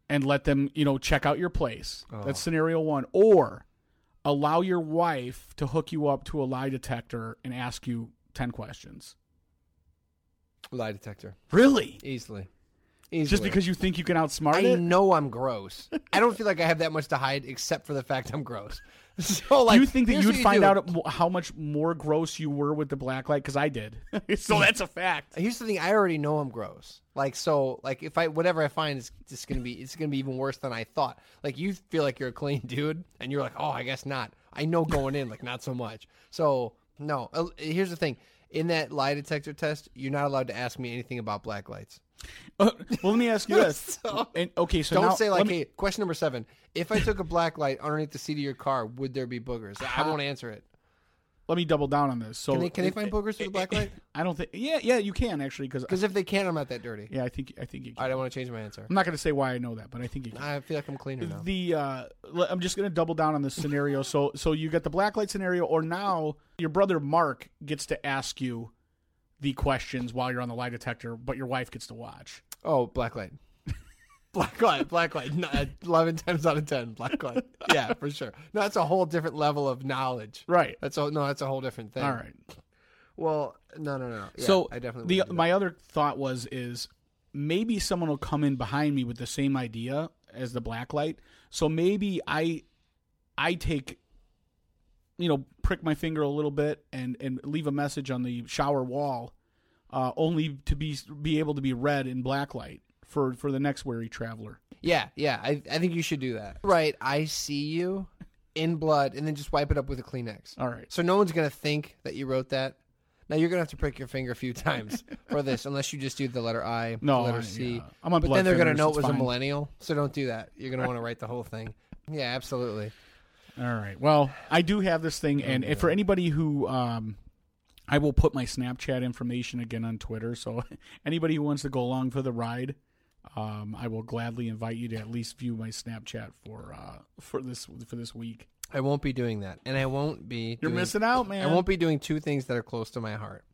and let them you know check out your place Oh. that's scenario one or allow your wife to hook you up to a lie detector and ask you 10 questions Lie detector, really easily, easily. just because you think you can outsmart it? I it know I'm gross. I don't feel like I have that much to hide, except for the fact I'm gross. *laughs* So, like, do you think that you'd you find do. out how much more gross you were with the black light because i did *laughs* so that's a fact Here's the thing: I already know I'm gross. Like so, like if I whatever I find is just gonna be it's gonna be even worse than I thought. Like you feel like you're a clean *laughs* dude, and you're like, oh, I guess not. I know going in, like not so much. So no. Here's the thing: in that lie detector test, you're not allowed to ask me anything about black lights. Uh, well let me ask you *laughs* this So- and, okay so Don't now, say like, me- hey, question number seven: If I took a black light underneath the seat of your car, would there be boogers? I won't answer it. let me double down on this so Can they can they find boogers with a black light? *laughs* i don't think yeah yeah you can actually because Because if they can't, I'm not that dirty. yeah i think i think you can I don't want to change my answer. I'm not going to say why I know that, but I think you can. I feel like I'm cleaner now. The uh, I'm just going to double down on this scenario. So so you get the black light scenario, or now your brother Mark gets to ask you the questions while you're on the lie detector, but your wife gets to watch. Oh, black light. *laughs* black light, black light. No, uh, 11 times out of 10, black light. Yeah, for sure. No, that's a whole different level of knowledge. Right. That's a, no, that's a whole different thing. All right. Well, no, no, no. Yeah, so I definitely the my other thought was is maybe someone will come in behind me with the same idea as the blacklight. So maybe I I take you know prick my finger a little bit and and leave a message on the shower wall uh, only to be be able to be read in blacklight for for the next weary traveler. yeah, yeah. I, I think you should do that. Right. I see you in blood, and then just wipe it up with a Kleenex. All right. So no one's gonna think that you wrote that. Now you're gonna have to prick your finger a few times *laughs* for this, unless you just do the letter I, No, the letter I- C. yeah. I'm on but then they're gonna know it was a millennial, so don't do that. You're gonna want to write the whole thing. Yeah, absolutely. All right. Well, I do have this thing, and if for anybody who, um, I will put my Snapchat information again on Twitter. So *laughs* anybody who wants to go along for the ride, um, I will gladly invite you to at least view my Snapchat for uh, for this for this week. I won't be doing that, and I won't be. You're doing, missing out, man. I won't be doing two things that are close to my heart: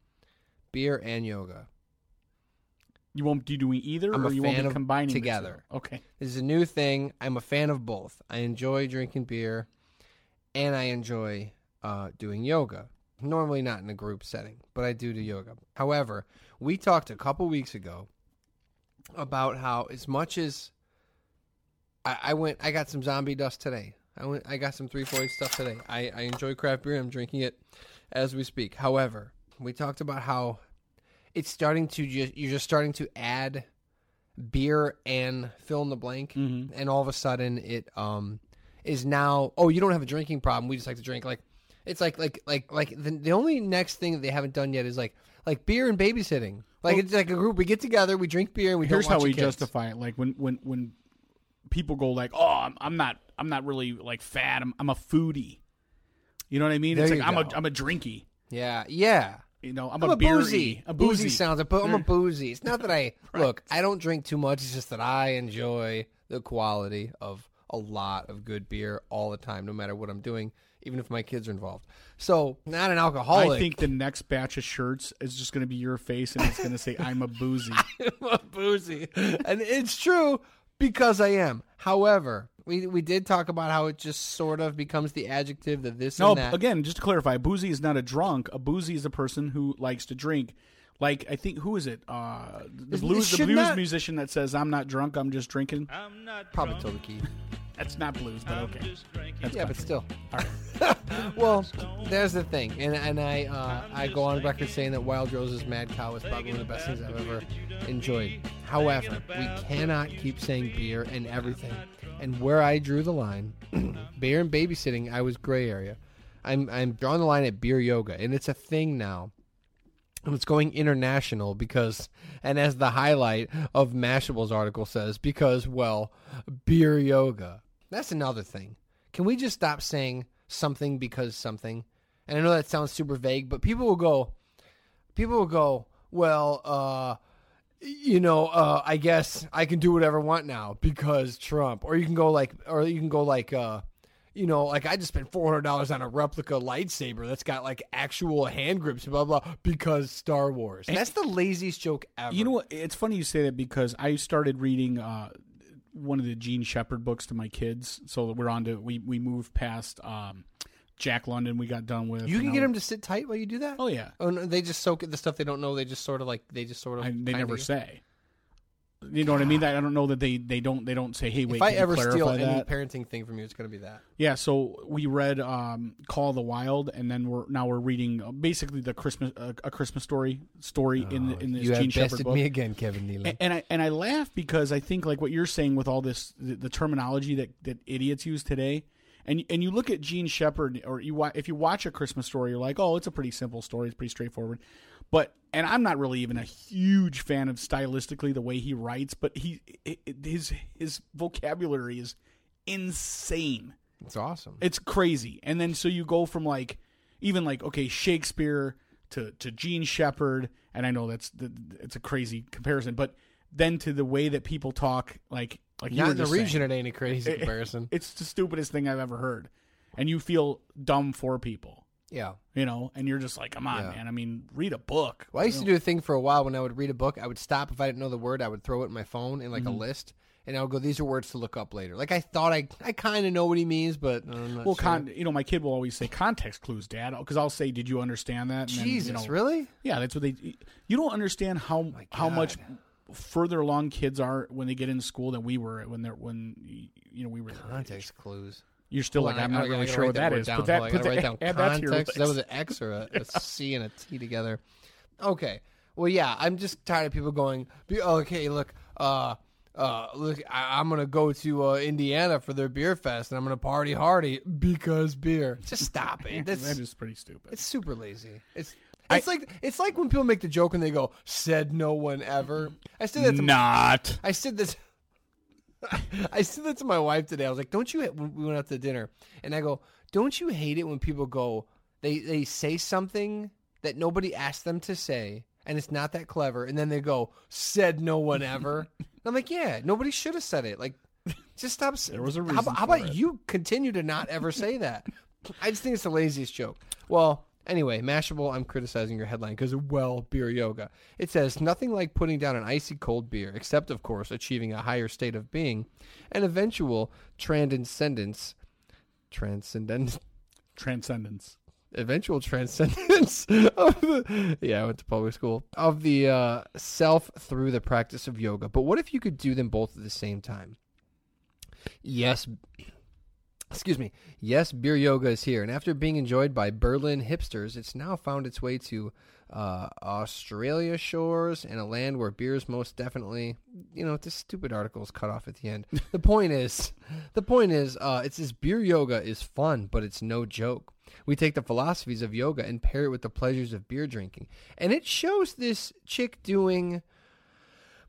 beer and yoga. You won't be doing either, I'm or you won't be combining together. Okay. This is a new thing. I'm a fan of both. I enjoy drinking beer, and I enjoy uh, doing yoga. Normally not in a group setting, but I do do yoga. However, we talked a couple weeks ago about how as much as I, I went, I got some zombie dust today. I went, I got some Three Floyds stuff today. I, I enjoy craft beer. I'm drinking it as we speak. However, we talked about how it's starting to just you're just starting to add beer and fill in the blank, Mhm. and all of a sudden it um is now oh you don't have a drinking problem. We just like to drink like it's like like like like the, the only next thing that they haven't done yet is like like beer and babysitting. Like Well- it's like a group. We get together, we drink beer, and we Here's how we kids. justify it. Like when when when people go like, "Oh, I'm, I'm not I'm not really like fat. I'm I'm a foodie." You know what I mean? There it's like I'm a. I'm a drinky. Yeah, yeah. You know, I'm, I'm a, a boozy. a boozy boozy. sounds. But I'm a *laughs* boozy. It's not that I *laughs* look. I don't drink too much. It's just that I enjoy the quality of a lot of good beer all the time, no matter what I'm doing, even if my kids are involved. So, not an alcoholic. I think the next batch of shirts is just going to be your face, and it's going to say "I'm a boozy." *laughs* I'm a boozy, and it's true because I am. However, we we did talk about how it just sort of becomes the adjective that this No, and that. again, just to clarify, a boozy is not a drunk. A boozy is a person who likes to drink. Like I think who is it? Uh, the Is- blues, the should blues not- musician that says, "I'm not drunk, I'm just drinking." I'm not Probably Toby Keith. That's not blues, but okay. That's Yeah, but country. still. *laughs* well, there's the thing, and and I uh, I go on record saying that Wild Rose's Mad Cow is probably one of the best things I've ever enjoyed. However, we cannot keep saying beer and everything. And where I drew the line, *clears throat* beer and babysitting, I was gray area. I'm I'm drawing the line at beer yoga, and it's a thing now. And it's going international because, and as the highlight of Mashable's article says, because, well, beer yoga. That's another thing. Can we just stop saying something because something? And I know that sounds super vague, but people will go, people will go, well, uh, you know, uh, I guess I can do whatever I want now because Trump. Or you can go like, or you can go like, uh, you know, like I just spent four hundred dollars on a replica lightsaber that's got like actual hand grips, blah blah, because Star Wars. And that's the laziest joke ever. You know what? It's funny you say that because I started reading uh, one of the Jean Shepherd books to my kids. So we're on to we we moved past um, Jack London. We got done with. You can get them to sit tight while you do that. Oh yeah, Oh, no, they just soak it. The stuff they don't know, they just sort of like they just sort of. I, they never say. You know what I mean? I don't know that they they don't they don't say, "Hey, wait." If I can you ever steal clarify any parenting thing from you, it's going to be that. Yeah, so we read um, Call of the Wild, and then we're now we're reading uh, basically the Christmas uh, a Christmas story story in the, in this Oh, you have Jean Shepherd bested book. me again, Kevin Nealon. A- and I and I laugh because I think like what you're saying with all this the, the terminology that, that idiots use today, and and you look at Jean Shepherd or you if you watch a Christmas story, you're like, oh, it's a pretty simple story, it's pretty straightforward, but and I'm not really even a huge fan of stylistically the way he writes, but he his his vocabulary is insane. it's awesome. It's crazy. And then so you go from like even like okay Shakespeare to to Jean Shepherd, and I know that's the, it's a crazy comparison, but then to the way that people talk, like like you Not in the just saying. region, it ain't a crazy It- comparison. It's the stupidest thing I've ever heard, and you feel dumb for people, yeah. you know, and you're just like, come on, Yeah. man. I mean, read a book. Well, I used to do a thing for a while when I would read a book. I would stop if I didn't know the word. I would throw it in my phone in like Mm-hmm. a list, and I would go, "These are words to look up later." Like I thought I, I kind of know what he means, but Well, sure. con- you know, my kid will always say context clues, Dad, because I'll say, "Did you understand that?" And then, you Jesus, know, really? Yeah, that's what they. You don't understand how how much further along kids are when they get into school than we were when they're when you know we were. Context clues. You're still Hold like I'm I- not I really gotta sure what that is. down. Put that, I put that, write down *laughs* add that to context. That was an X or a *laughs* C and a T together. Okay. Well, yeah, I'm just tired of people going. "Be- Okay, look, uh, uh, look, I, I'm gonna go to uh, Indiana for their beer fest, and I'm gonna party hardy because beer. *laughs* Just stop it. That's that is pretty stupid. it's super lazy. It's it's like it's like when people make the joke and they go, "Said no one ever." I said that to not. I said this. *laughs* I said that to my wife today. I was like, "Don't you?" We went out to dinner, and I go, "Don't you hate it when people go? They they say something that nobody asked them to say, and it's not that clever, and then they go, "Said no one ever." *laughs* I'm like, "Yeah, nobody should have said it. Like, just stop." There was a How, reason how for about it. you continue to not ever say that? I just think it's the laziest joke. Well, anyway, Mashable, I'm criticizing your headline because well beer yoga. It says nothing like putting down an icy cold beer, except of course achieving a higher state of being, an eventual transcendence, transcendence, Transcendence. eventual transcendence *laughs* of the yeah, I went to public school of the uh, self through the practice of yoga. But what if you could do them both at the same time? Yes. Excuse me. Yes, beer yoga is here, and after being enjoyed by Berlin hipsters, it's now found its way to uh, Australia shores and a land where beer is most definitely, you know, this stupid article is cut off at the end. *laughs* the point is, the point is, uh, it's this beer yoga is fun, but it's no joke. We take the philosophies of yoga and pair it with the pleasures of beer drinking, and it shows this chick doing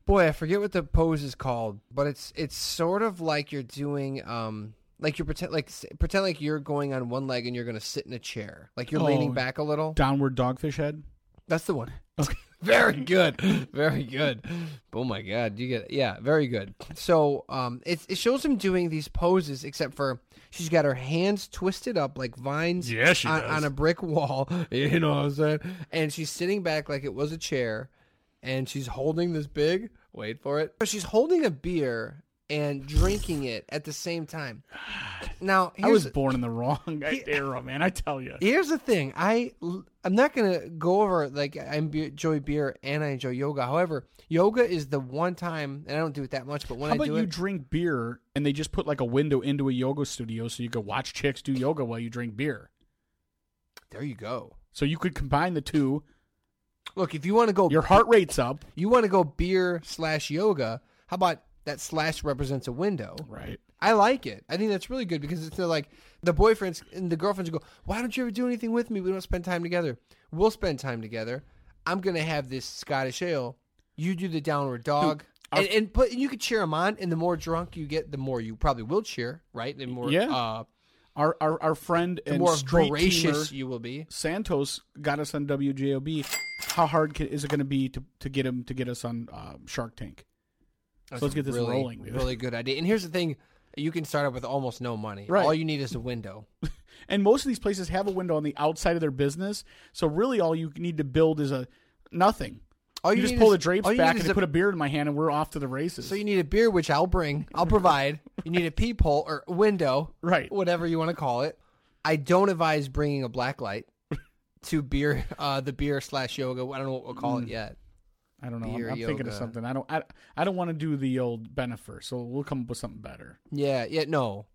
boy i forget what the pose is called but it's it's sort of like you're doing um like you're pretend like pretend like you're going on one leg and you're going to sit in a chair like you're leaning Oh. back a little Downward dogfish head. That's the one. *laughs* Okay. *laughs* very good. *laughs* Very good. Oh my god, you get yeah, very good. So um it it shows him doing these poses except for she's got her hands twisted up like vines Yeah, she on, does. on a brick wall. You know what I'm saying? And she's sitting back like it was a chair and she's holding this big wait for it. She's holding a beer and drinking it at the same time. Now I was born in the wrong *laughs* era, man. I tell you. Here's the thing. I I'm not gonna go over like I enjoy beer and I enjoy yoga. However, yoga is the one time, and I don't do it that much. But when How I about do you it, drink beer and they just put like a window into a yoga studio so you could watch chicks do yoga while you drink beer? there you go. So you could combine the two. Look, if you want to go, Your heart rate's up. you want to go beer slash yoga. How about that slash represents a window? Right. I like it. I think that's really good because it's like the boyfriends and the girlfriends go, "Why don't you ever do anything with me? We don't spend time together. We'll spend time together. I'm gonna have this Scottish ale. You do the downward dog." and, and put and you could cheer them on, and the more drunk you get, the more you probably will cheer, right? The more, Yeah. uh, Our our, our friend the and more street voracious teamer you will be. Santos got us on WJOB. How hard can, is it going to be to to get him to get us on uh, Shark Tank? That's let's a get this really, rolling, dude. Really good idea. And here's the thing: you can start up with almost no money. Right. All you need is a window. *laughs* And most of these places have a window on the outside of their business, so really all you need to build is a nothing. All you, you just pull is- the drapes back and a- put a beer in my hand, and we're off to the races. So you need a beer, which I'll bring. I'll provide. You need a peephole or window, Right. Whatever you want to call it. I don't advise bringing a black light to beer, uh, the beer slash yoga. I don't know what we'll call it yet. I don't know. I'm, I'm thinking of something. I don't. I, I don't want to do the old Bennifer, so we'll come up with something better. Yeah, yeah, no,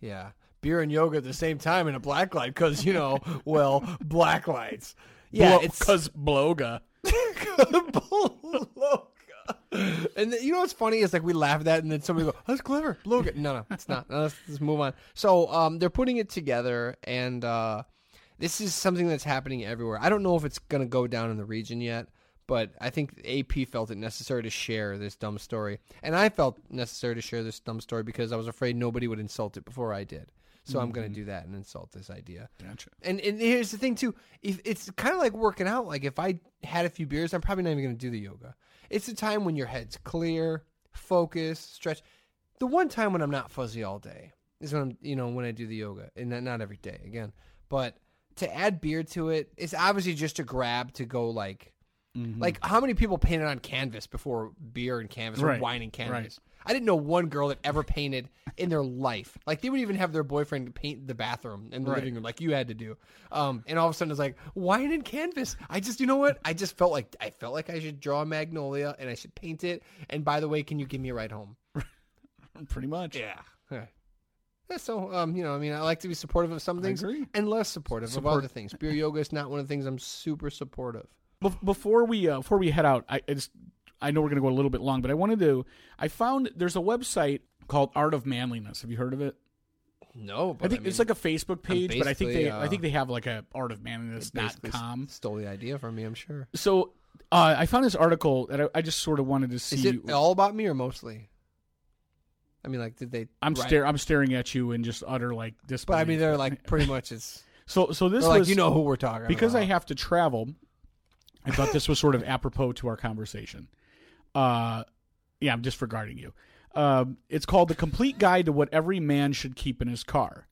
yeah, beer and yoga at the same time in a black light because you know, *laughs* well, black lights. Yeah, it's because Bloga. *laughs* bloga. and the, you know what's funny is like we laugh at that, and then somebody go, "That's clever, Logan." No, no, it's not. No, let's, let's move on. So, um, they're putting it together, and uh, this is something that's happening everywhere. I don't know if it's gonna go down in the region yet, but I think AP felt it necessary to share this dumb story, and I felt necessary to share this dumb story because I was afraid nobody would insult it before I did. So I'm gonna mm-hmm. do that and insult this idea. Gotcha. And and here's the thing too, if it's kind of like working out. Like if I had a few beers, I'm probably not even going to do the yoga. It's a time when your head's clear, focus, stretch. The one time when I'm not fuzzy all day is when I'm, you know, when I do the yoga, and not every day again. But to add beer to it, it's obviously just a grab to go like, like how many people painted on canvas before beer and canvas or Right, wine and canvas? right. I didn't know one girl that ever painted in their life. Like they would even have their boyfriend paint the bathroom and the Right. living room, like you had to do. Um, and all of a sudden it's like wine and canvas. I just, you know what? I just felt like I felt like I should draw a magnolia and I should paint it. And by the way, can you give me a ride home? *laughs* Pretty much. Yeah. Yeah, so um, you know, I mean, I like to be supportive of some things and less supportive Support- of other things. Beer yoga is not one of the things I'm super supportive. Bef- before we uh, before we head out, I I just I know we're going to go a little bit long, but I wanted to. I found there's a website called Art of Manliness. Have you heard of it? No, but I think it's like a Facebook page, but I think they I uh, think they have like a Art of basically Manliness.com. stole the idea from me. I'm sure. So uh, I found this article that I, I just sort of wanted to see. Is it all about me or mostly? I mean, like, did they? I'm stare I'm staring at you in just utter like disbelief. But I mean, they're like pretty much *laughs* it's. so so this They're like was you know who we're talking because about. I have to travel. I thought this was sort of apropos to our conversation. Uh, yeah, I'm disregarding you. Um, it's called the Complete Guide to What Every Man Should Keep in His Car.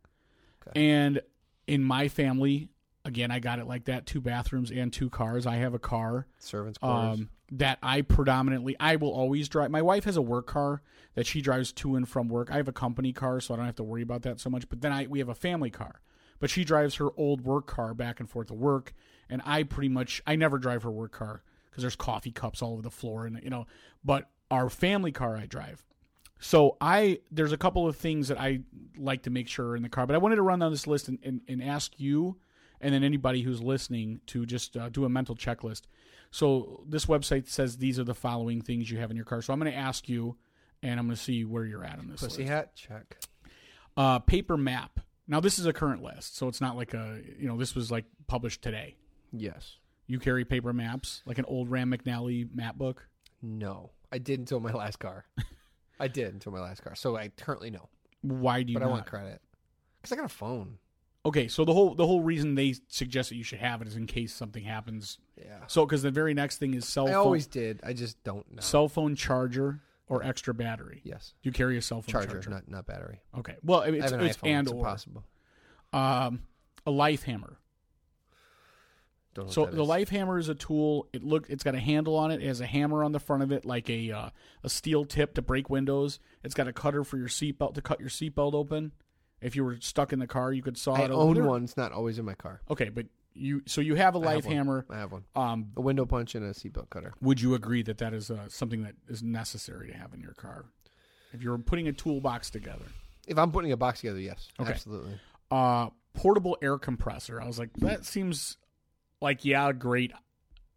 And in my family, again, I got it like that: two bathrooms and two cars. I have a car servants' quarters. um, that I predominantly I will always drive. My wife has a work car that she drives to and from work. I have a company car, so I don't have to worry about that so much. But then I we have a family car, but she drives her old work car back and forth to work, and I pretty much I never drive her work car because there's coffee cups all over the floor, and you know. But our family car I drive. So I there's a couple of things that I like to make sure are in the car, but I wanted to run down this list and, and, and ask you and then anybody who's listening to just uh, do a mental checklist. So this website says these are the following things you have in your car. So I'm going to ask you, and I'm going to see where you're at on this Pussy list. hat check. Uh, paper map. Now this is a current list, so it's not like a you know this was like published today. Yes. You carry paper maps like an old Rand McNally map book. No, I did until my last car. I did until my last car, so I currently know. Why do you? But I want credit because I got a phone. Okay, so the whole the whole reason they suggest that you should have it is in case something happens Yeah. So because the very next thing is cell I phone, always did. I just don't know. cell phone charger or extra battery. yes. Do You carry a cell phone Charger, charger. not not battery. Okay. Well, I it's, it's iPhone. and it's or impossible. um, a life hammer. So the is. life hammer is a tool. It look it's got a handle on it. It has a hammer on the front of it, like a uh, a steel tip to break windows. It's got a cutter for your seatbelt to cut your seatbelt open. If you were stuck in the car, you could saw I it. own one. It's not always in my car. Okay, but you so you have a have life one. hammer. I have one. Um, A window punch and a seatbelt cutter. would you agree that that is uh, something that is necessary to have in your car? If you're putting a toolbox together, If I'm putting a box together, yes, Okay. absolutely. uh, portable air compressor. I was like, that seems like yeah, great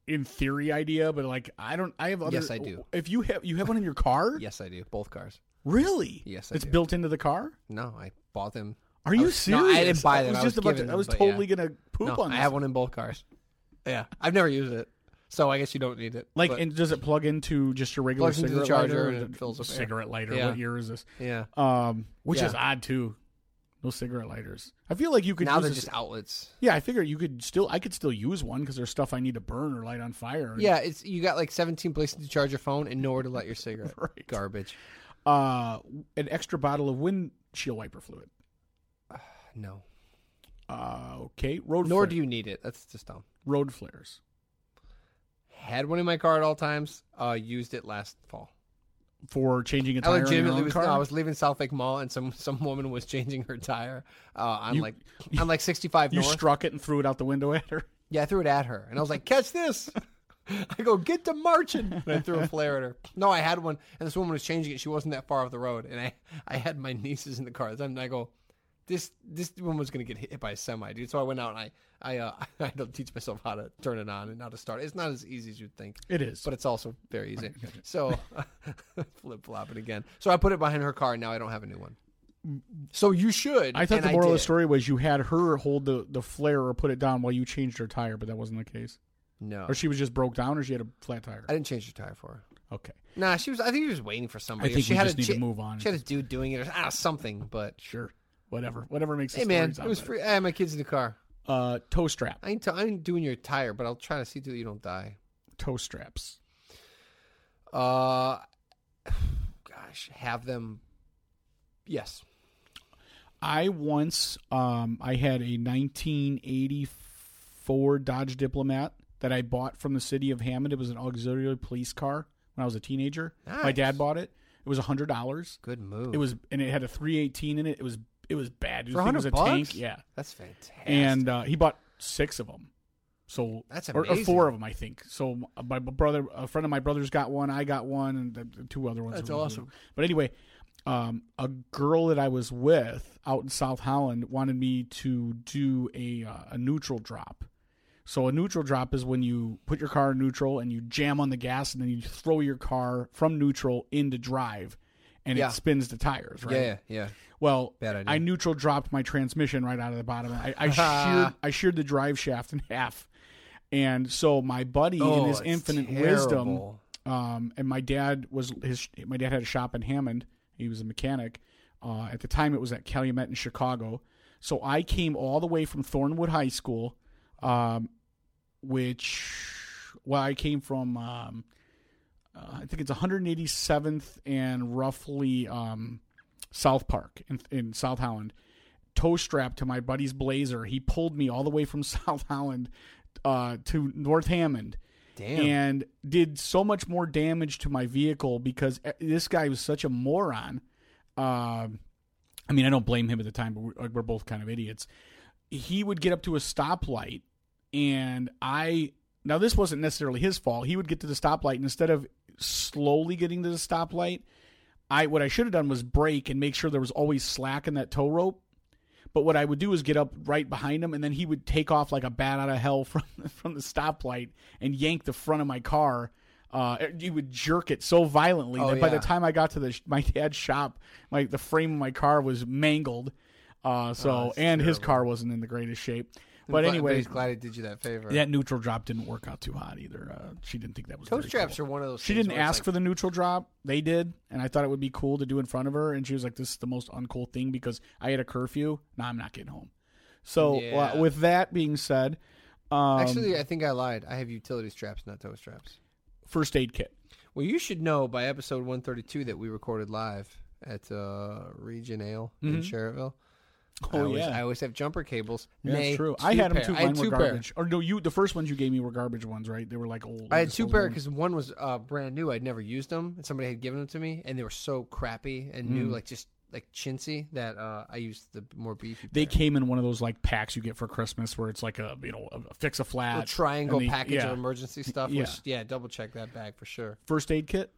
in theory idea, but like I don't. I have other. Yes, I do. If you have you have one in your car, *laughs* Yes, I do. Both cars. really? Yes, I it's do. built into the car. No, I bought them. Are I you was- serious? no, I didn't buy them. was I just was about to- given I was them, but yeah. totally gonna poop No, on I this. have one in both cars. Yeah, I've never used it, so I guess you don't need it. Like, But, and does it plug into just your regular Plugs into cigarette the charger lighter? and it fills up air. cigarette lighter. Yeah. What year is this? yeah, Um, which Yeah. is odd too. No cigarette lighters. I feel like you could now use they're this- just outlets. Yeah, I figure you could still. I could still use one because there's stuff I need to burn or light on fire. Yeah, it's you got like 17 places to charge your phone and nowhere to light your cigarette. *laughs* Right. Garbage. Uh, an extra bottle of windshield wiper fluid. No. Uh, okay. Road. Nor flare- do you need it. That's just dumb. road flares Had one in my car at all times. Uh, used it last fall. for changing a tire your legitimately own was. car. no, I was leaving South Lake Mall and some some woman was changing her tire. Uh, on You- like *laughs* on like 65 you north. struck it and threw it out the window at her. *laughs* Yeah, I threw it at her, and I was like, "Catch this!" *laughs* I go, "Get to marching!" And I threw a flare at her. No, I had one, and this woman was changing it. She wasn't that far off the road, and I, I had my nieces in the car. And I go, "This, this woman was gonna get hit by a semi, dude." So I went out and I, I, uh, *laughs* I had to teach myself how to turn it on and how to start. It's not as easy as you'd think, It is. but it's also very easy. So *laughs* flip flopping again. So I put it behind her car, and now I don't have a new one. So you should. I thought the moral of the story was you had her hold the, the flare or put it down while you changed her tire, but that wasn't the case. No, Or she was just broke down, or she had a flat tire. I didn't change the tire for her. Okay, Nah, she was. I think she was waiting for somebody. I think she had just a, need she, to move on. She had a dude doing it or ah, something. But Sure, whatever, whatever makes. Hey, man, it was free. I had my kids in the car. Uh, tow strap, I ain't, t- I ain't doing your tire, but I'll try to see to that you don't die. tow straps. Uh, *sighs* gosh, have them. Yes. I once, um, I had a 1984 Dodge Diplomat that I bought from the city of Hammond. It was an auxiliary police car when I was a teenager. My dad bought it. It was a hundred dollars. Good move. It was, and it had a 318 in it. It was, it was bad. For I think it was a 100 tank. Yeah. That's fantastic. and uh, he bought six of them. So That's or, or amazing. four of them, I think. So my brother, a friend of my brother's got one. I got one, and the, the two other ones. That's awesome. But anyway, um, a girl that I was with out in South Holland wanted me to do a uh, a neutral drop. So a neutral drop is when you put your car in neutral and you jam on the gas, and then you throw your car from neutral into drive, and Yeah. it spins the tires. Right? yeah, yeah, yeah. Well. I neutral dropped my transmission right out of the bottom. I, I *laughs* sheared I sheared the drive shaft in *laughs* half, and so my buddy in his Oh, infinite wisdom, um, and my dad was his. My dad had a shop in Hammond. He was a mechanic. Uh, at the time, it was at Calumet in Chicago. So I came all the way from Thornwood High School, um, which well, I came from. Um, uh, I think it's 187th and roughly um, South Park in, in South Holland. Tow strap to my buddy's Blazer. He pulled me all the way from *laughs* South Holland uh, to North Hammond Damn. and did so much more damage to my vehicle because uh, this guy was such a moron. Um, I mean, I don't blame him at the time, but we're, we're both kind of idiots. He would get up to a stoplight, and I now this wasn't necessarily his fault. He would get to the stoplight, and instead of slowly getting to the stoplight, I what I should have done was brake and make sure there was always slack in that tow rope. But what I would do is get up right behind him, and then he would take off like a bat out of hell *laughs* from from the stoplight and yank the front of my car. Uh, he would jerk it so violently Oh, that by the time I got to the my *laughs* dad's shop, my the frame of my car was mangled. Uh, so Oh, and his car wasn't in the greatest shape. But anyway, he's glad he did you that favor. that neutral drop didn't work out too hot either. Uh, she didn't think that was Tow straps cool. are one of those. She didn't ask like- for the neutral drop. They did, and I thought it would be cool to do in front of her. And she was like, "This is the most uncool thing because I had a curfew. Now I'm not getting home." So Yeah. uh, with that being said, Um, Actually, I think I lied. I have utility straps, not tow straps. first aid kit. Well, you should know by episode 132 that we recorded live at uh, Region Ale in Mhm. Oh I always, yeah, I always have jumper cables. Yeah, that's true. two I had them pair. too. I had Mine were two pair. garbage. Or no, you the first ones you gave me were garbage ones, right? They were like old. I had two pair because one was uh, brand new. I'd never used them, and somebody had given them to me, and they were so crappy and new, Mm. like just like chintzy, that uh, I used the more beefy. They pair. came in one of those like packs you get for Christmas, where it's like a you know a fix a a flat triangle they- package yeah. of emergency stuff. Yeah. Which, yeah, double check that bag for sure. first aid kit.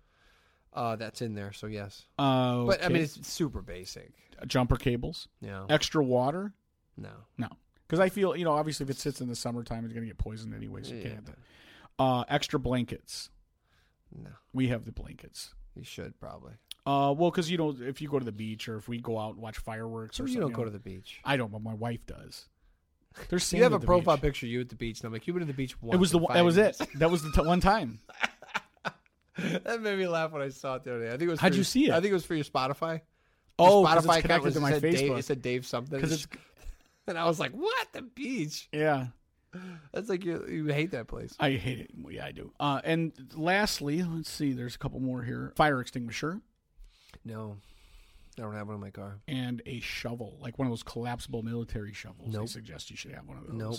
Uh, that's in there, so yes. Uh, But I mean, it's super basic. Jumper cables, know, extra water. no. No, because I feel you know obviously if it sits in the summertime, it's gonna get poisoned anyway. So you Yeah. can't have that. Uh, extra blankets. No, We have the blankets. you should probably. Uh, well, because you know if you go to the beach or if we go out and watch fireworks or you something, don't go know, to the beach. I don't, but my wife does. There's You have a profile beach. picture of you at the beach, and I'm like, you've been to the beach once. It was the that was it. That was the t- one time. *laughs* that made me laugh when I saw it the other day. I think it was. How'd you your- see it? I think it was for your Spotify. Oh, Spotify account connected was to my said Dave, Facebook. it said Dave something. it's *laughs* and I was like, "What the beach? yeah. That's like you you hate that place." I hate it. Yeah, I do. Uh, and lastly, let's see. There's a couple more here. Fire extinguisher No, I don't have one in my car. and a shovel, like one of those collapsible military shovels. I Nope. suggest you should have one of those. Nope.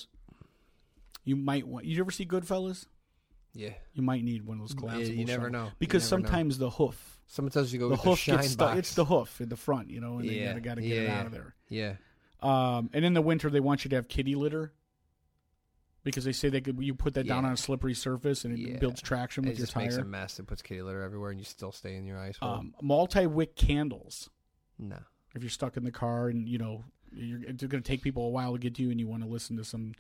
You might want. You ever see Goodfellas? Yeah, You might need one of those Yeah, collapsible. you never shovels. know. Because never know. sometimes the hoof, someone tells you to go the hoof the shine gets stuck. It's the hoof in the front, you know, and Yeah, they gotta get yeah, it out of there. yeah. Um, and in the winter, they want you to have kitty litter because they say they could. You put that down on a slippery surface and it Yeah. builds traction It with your just makes a mess. It puts kitty litter everywhere, and you still stay in your ice hole. Um, multi wick candles. no, If you're stuck in the car and you know you're, it's going to take people a while to get to you, and you want to listen to some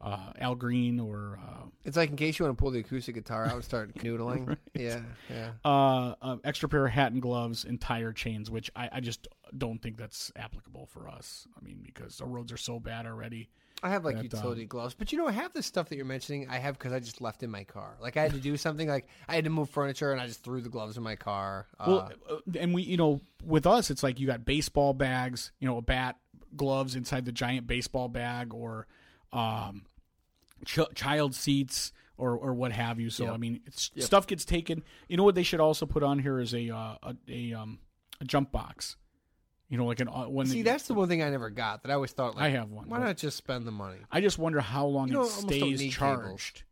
uh, Al Green or uh, it's like in case you want to pull the acoustic guitar out and start *laughs* noodling. Yeah, yeah. uh, uh, extra pair of hat and gloves and tire chains, which I, I just don't think that's applicable for us. I mean, because the roads are so bad already. I have like that, utility um, gloves, but you know, I have this stuff that you're mentioning. I have because I just left in my car. Like I had to do something. Like I had to move furniture, and I just threw the gloves in my car. Uh, Well, uh, and we, you know, with us, it's like you got baseball bags, you know, a bat, gloves inside the giant baseball bag, or um, ch- child seats, or or what have you. So Yep. I mean, it's, Yep. stuff gets taken. You know what they should also put on here is a uh, a, a um a jump box. You know, like an uh, when see, they- that's the one thing I never got. That I always thought, like, I have one. Why not just spend the money? I just wonder how long You know, it stays charged.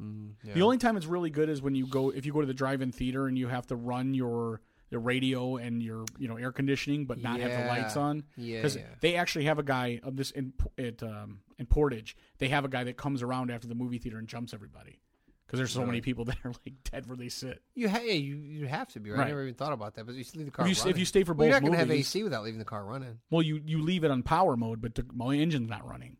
Mm, yeah. The only time it's really good is when you go if you go to the drive-in theater and you have to run your the radio and your you know air conditioning, but not have the lights on. yeah, because yeah. they actually have a guy of this in at um, in Portage. They have a guy that comes around after the movie theater and jumps everybody because there's so many people *laughs* that are like dead where they sit. you ha- yeah, you you have to be right. Right. I never even thought about that, but you leave the car. If you, running. if you stay for well, both you're not gonna have AC without leaving the car running. well, you you leave it on power mode, but the my engine's not running.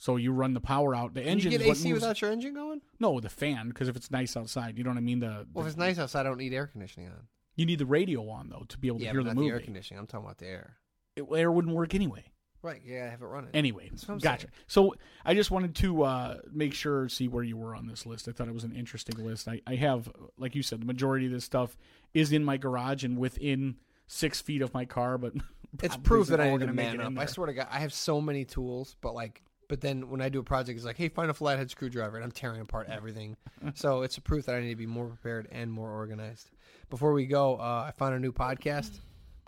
So you run the power out. The engine you get AC moves. without your engine going? no, the fan because if it's nice outside, you know what I mean. The, Well, the- if it's nice outside, I don't need air conditioning on. You need the radio on though to be able to Yeah, hear but the not the air conditioning. I'm talking about the air. It, air wouldn't work anyway. Right? Yeah, I have it running. Anyway, That's what I'm gotcha. saying. So I just wanted to uh, make sure, see where you were on this list. I thought it was an interesting list. I, I have, like you said, the majority of this stuff is in my garage and within six feet of my car, but *laughs* it's proof that I need to man it up. I swear to God, I have so many tools, but like, but then when I do a project, it's like, hey, find a flathead screwdriver, and I'm tearing apart everything. *laughs* so it's a proof that I need to be more prepared and more organized. Before we go, uh, I found a new podcast,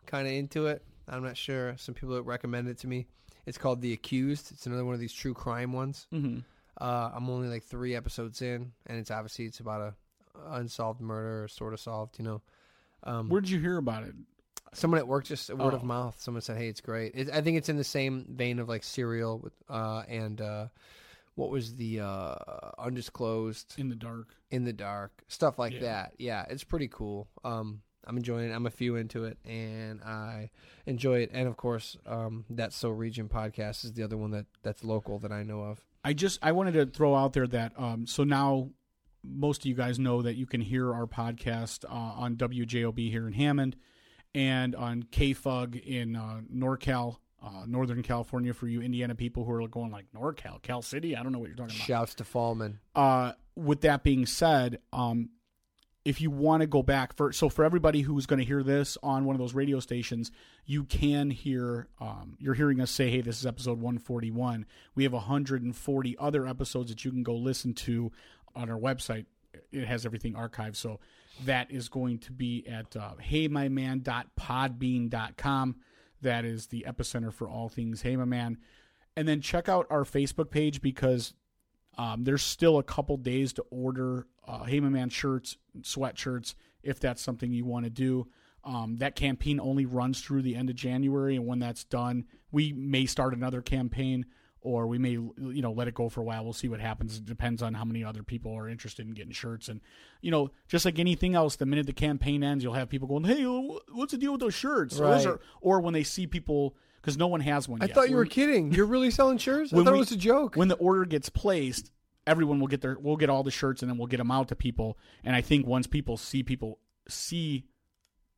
kind of into it. I'm not sure. Some people recommended it to me. It's called The Accused. It's another one of these true crime ones. hmm Uh, I'm only like three episodes in, and it's obviously it's about a unsolved murder, or sort of solved. You know, um, Where did you hear about it? someone at work just a word of Oh. mouth. Someone said, "Hey, it's great." It, I think it's in the same vein of like Serial with uh, and uh, what was the uh, undisclosed In the dark. in the dark stuff like Yeah. that. Yeah, it's pretty cool. Um, I'm enjoying it. I'm a few into it, and I enjoy it. And of course, um, that So Region podcast is the other one that that's local that I know of. I just I wanted to throw out there that um, so now most of you guys know that you can hear our podcast uh, on WJOB here in Hammond and on KFUG in uh, NorCal, uh, Northern California. For you Indiana people who are going like NorCal, Cal City, I don't know what you're talking about. Shouts to Fallman. Uh, with that being said, um, if you want to go back for so for everybody who's going to hear this on one of those radio stations you can hear um, you're hearing us say hey this is episode 141 we have 140 other episodes that you can go listen to on our website it has everything archived so that is going to be at uh, heymyman.podbean.com that is the epicenter for all things hey my man and then check out our facebook page because um, there's still a couple days to order uh, My Man shirts, sweatshirts, if that's something you want to do. Um, that campaign only runs through the end of January, and when that's done, we may start another campaign, or we may you know let it go for a while. We'll see what happens. It depends on how many other people are interested in getting shirts, and you know, just like anything else, the minute the campaign ends, you'll have people going, "Hey, what's the deal with those shirts?" Right. Those are, or when they see people because no one has one. I yet. thought you were We're- kidding. You're really selling shirts? I thought we- it was a joke. When the order gets placed, everyone will get their we'll get all the shirts and then we'll get them out to people. And I think once people see people see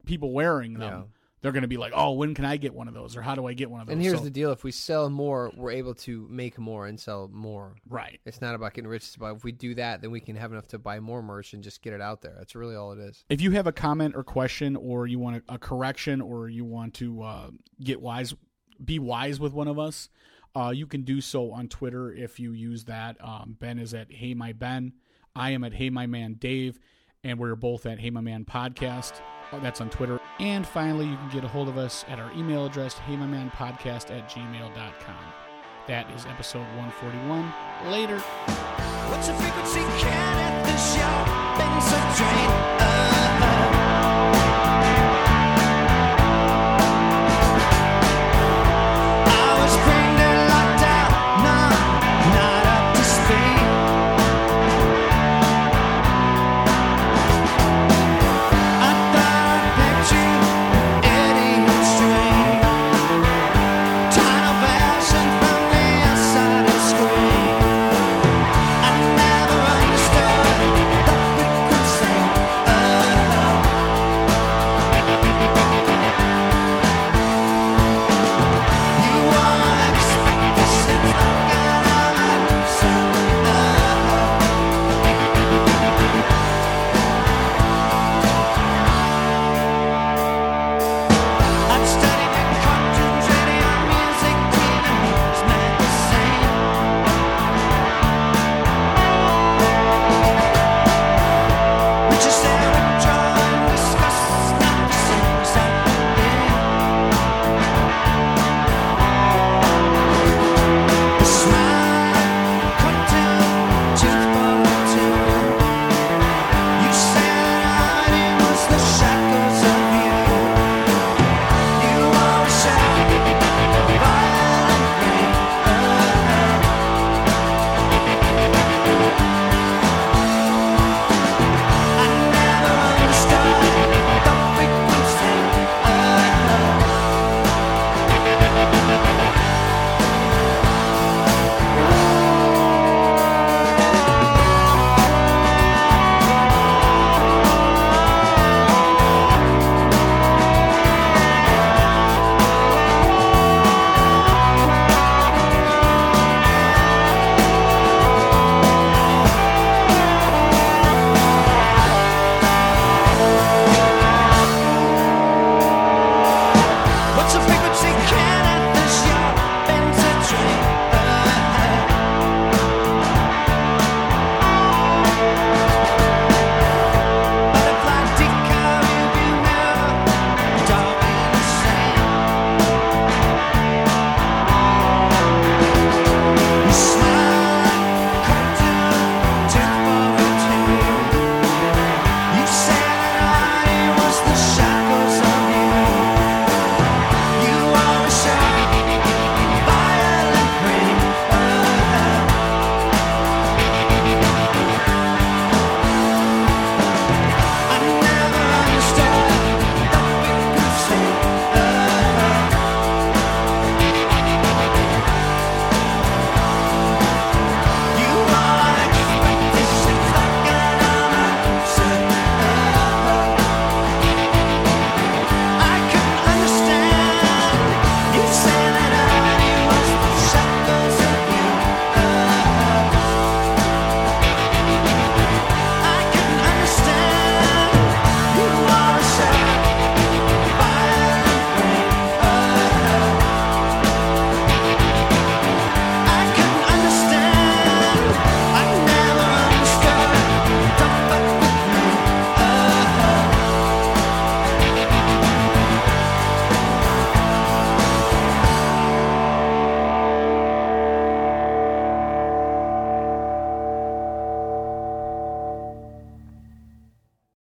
people wearing them, Yeah. They're going to be like, "Oh, when can I get one of those?" Or how do I get one of those? and here's So- the deal: if we sell more, we're able to make more and sell more. right. It's not about getting rich. It's about if we do that, then we can have enough to buy more merch and just get it out there. That's really all it is. If you have a comment or question, or you want a, a correction, or you want to uh, get wise, be wise with one of us, uh, you can do so on Twitter if you use that. Um, ben is at Hey My Ben. I am at Hey My Man Dave, and we're both at Hey My Man Podcast. That's on Twitter. And finally, you can get a hold of us at our email address, heymymanpodcast at gmail.com. That is episode 141. Later. What's the frequency? Can at the show? Been so.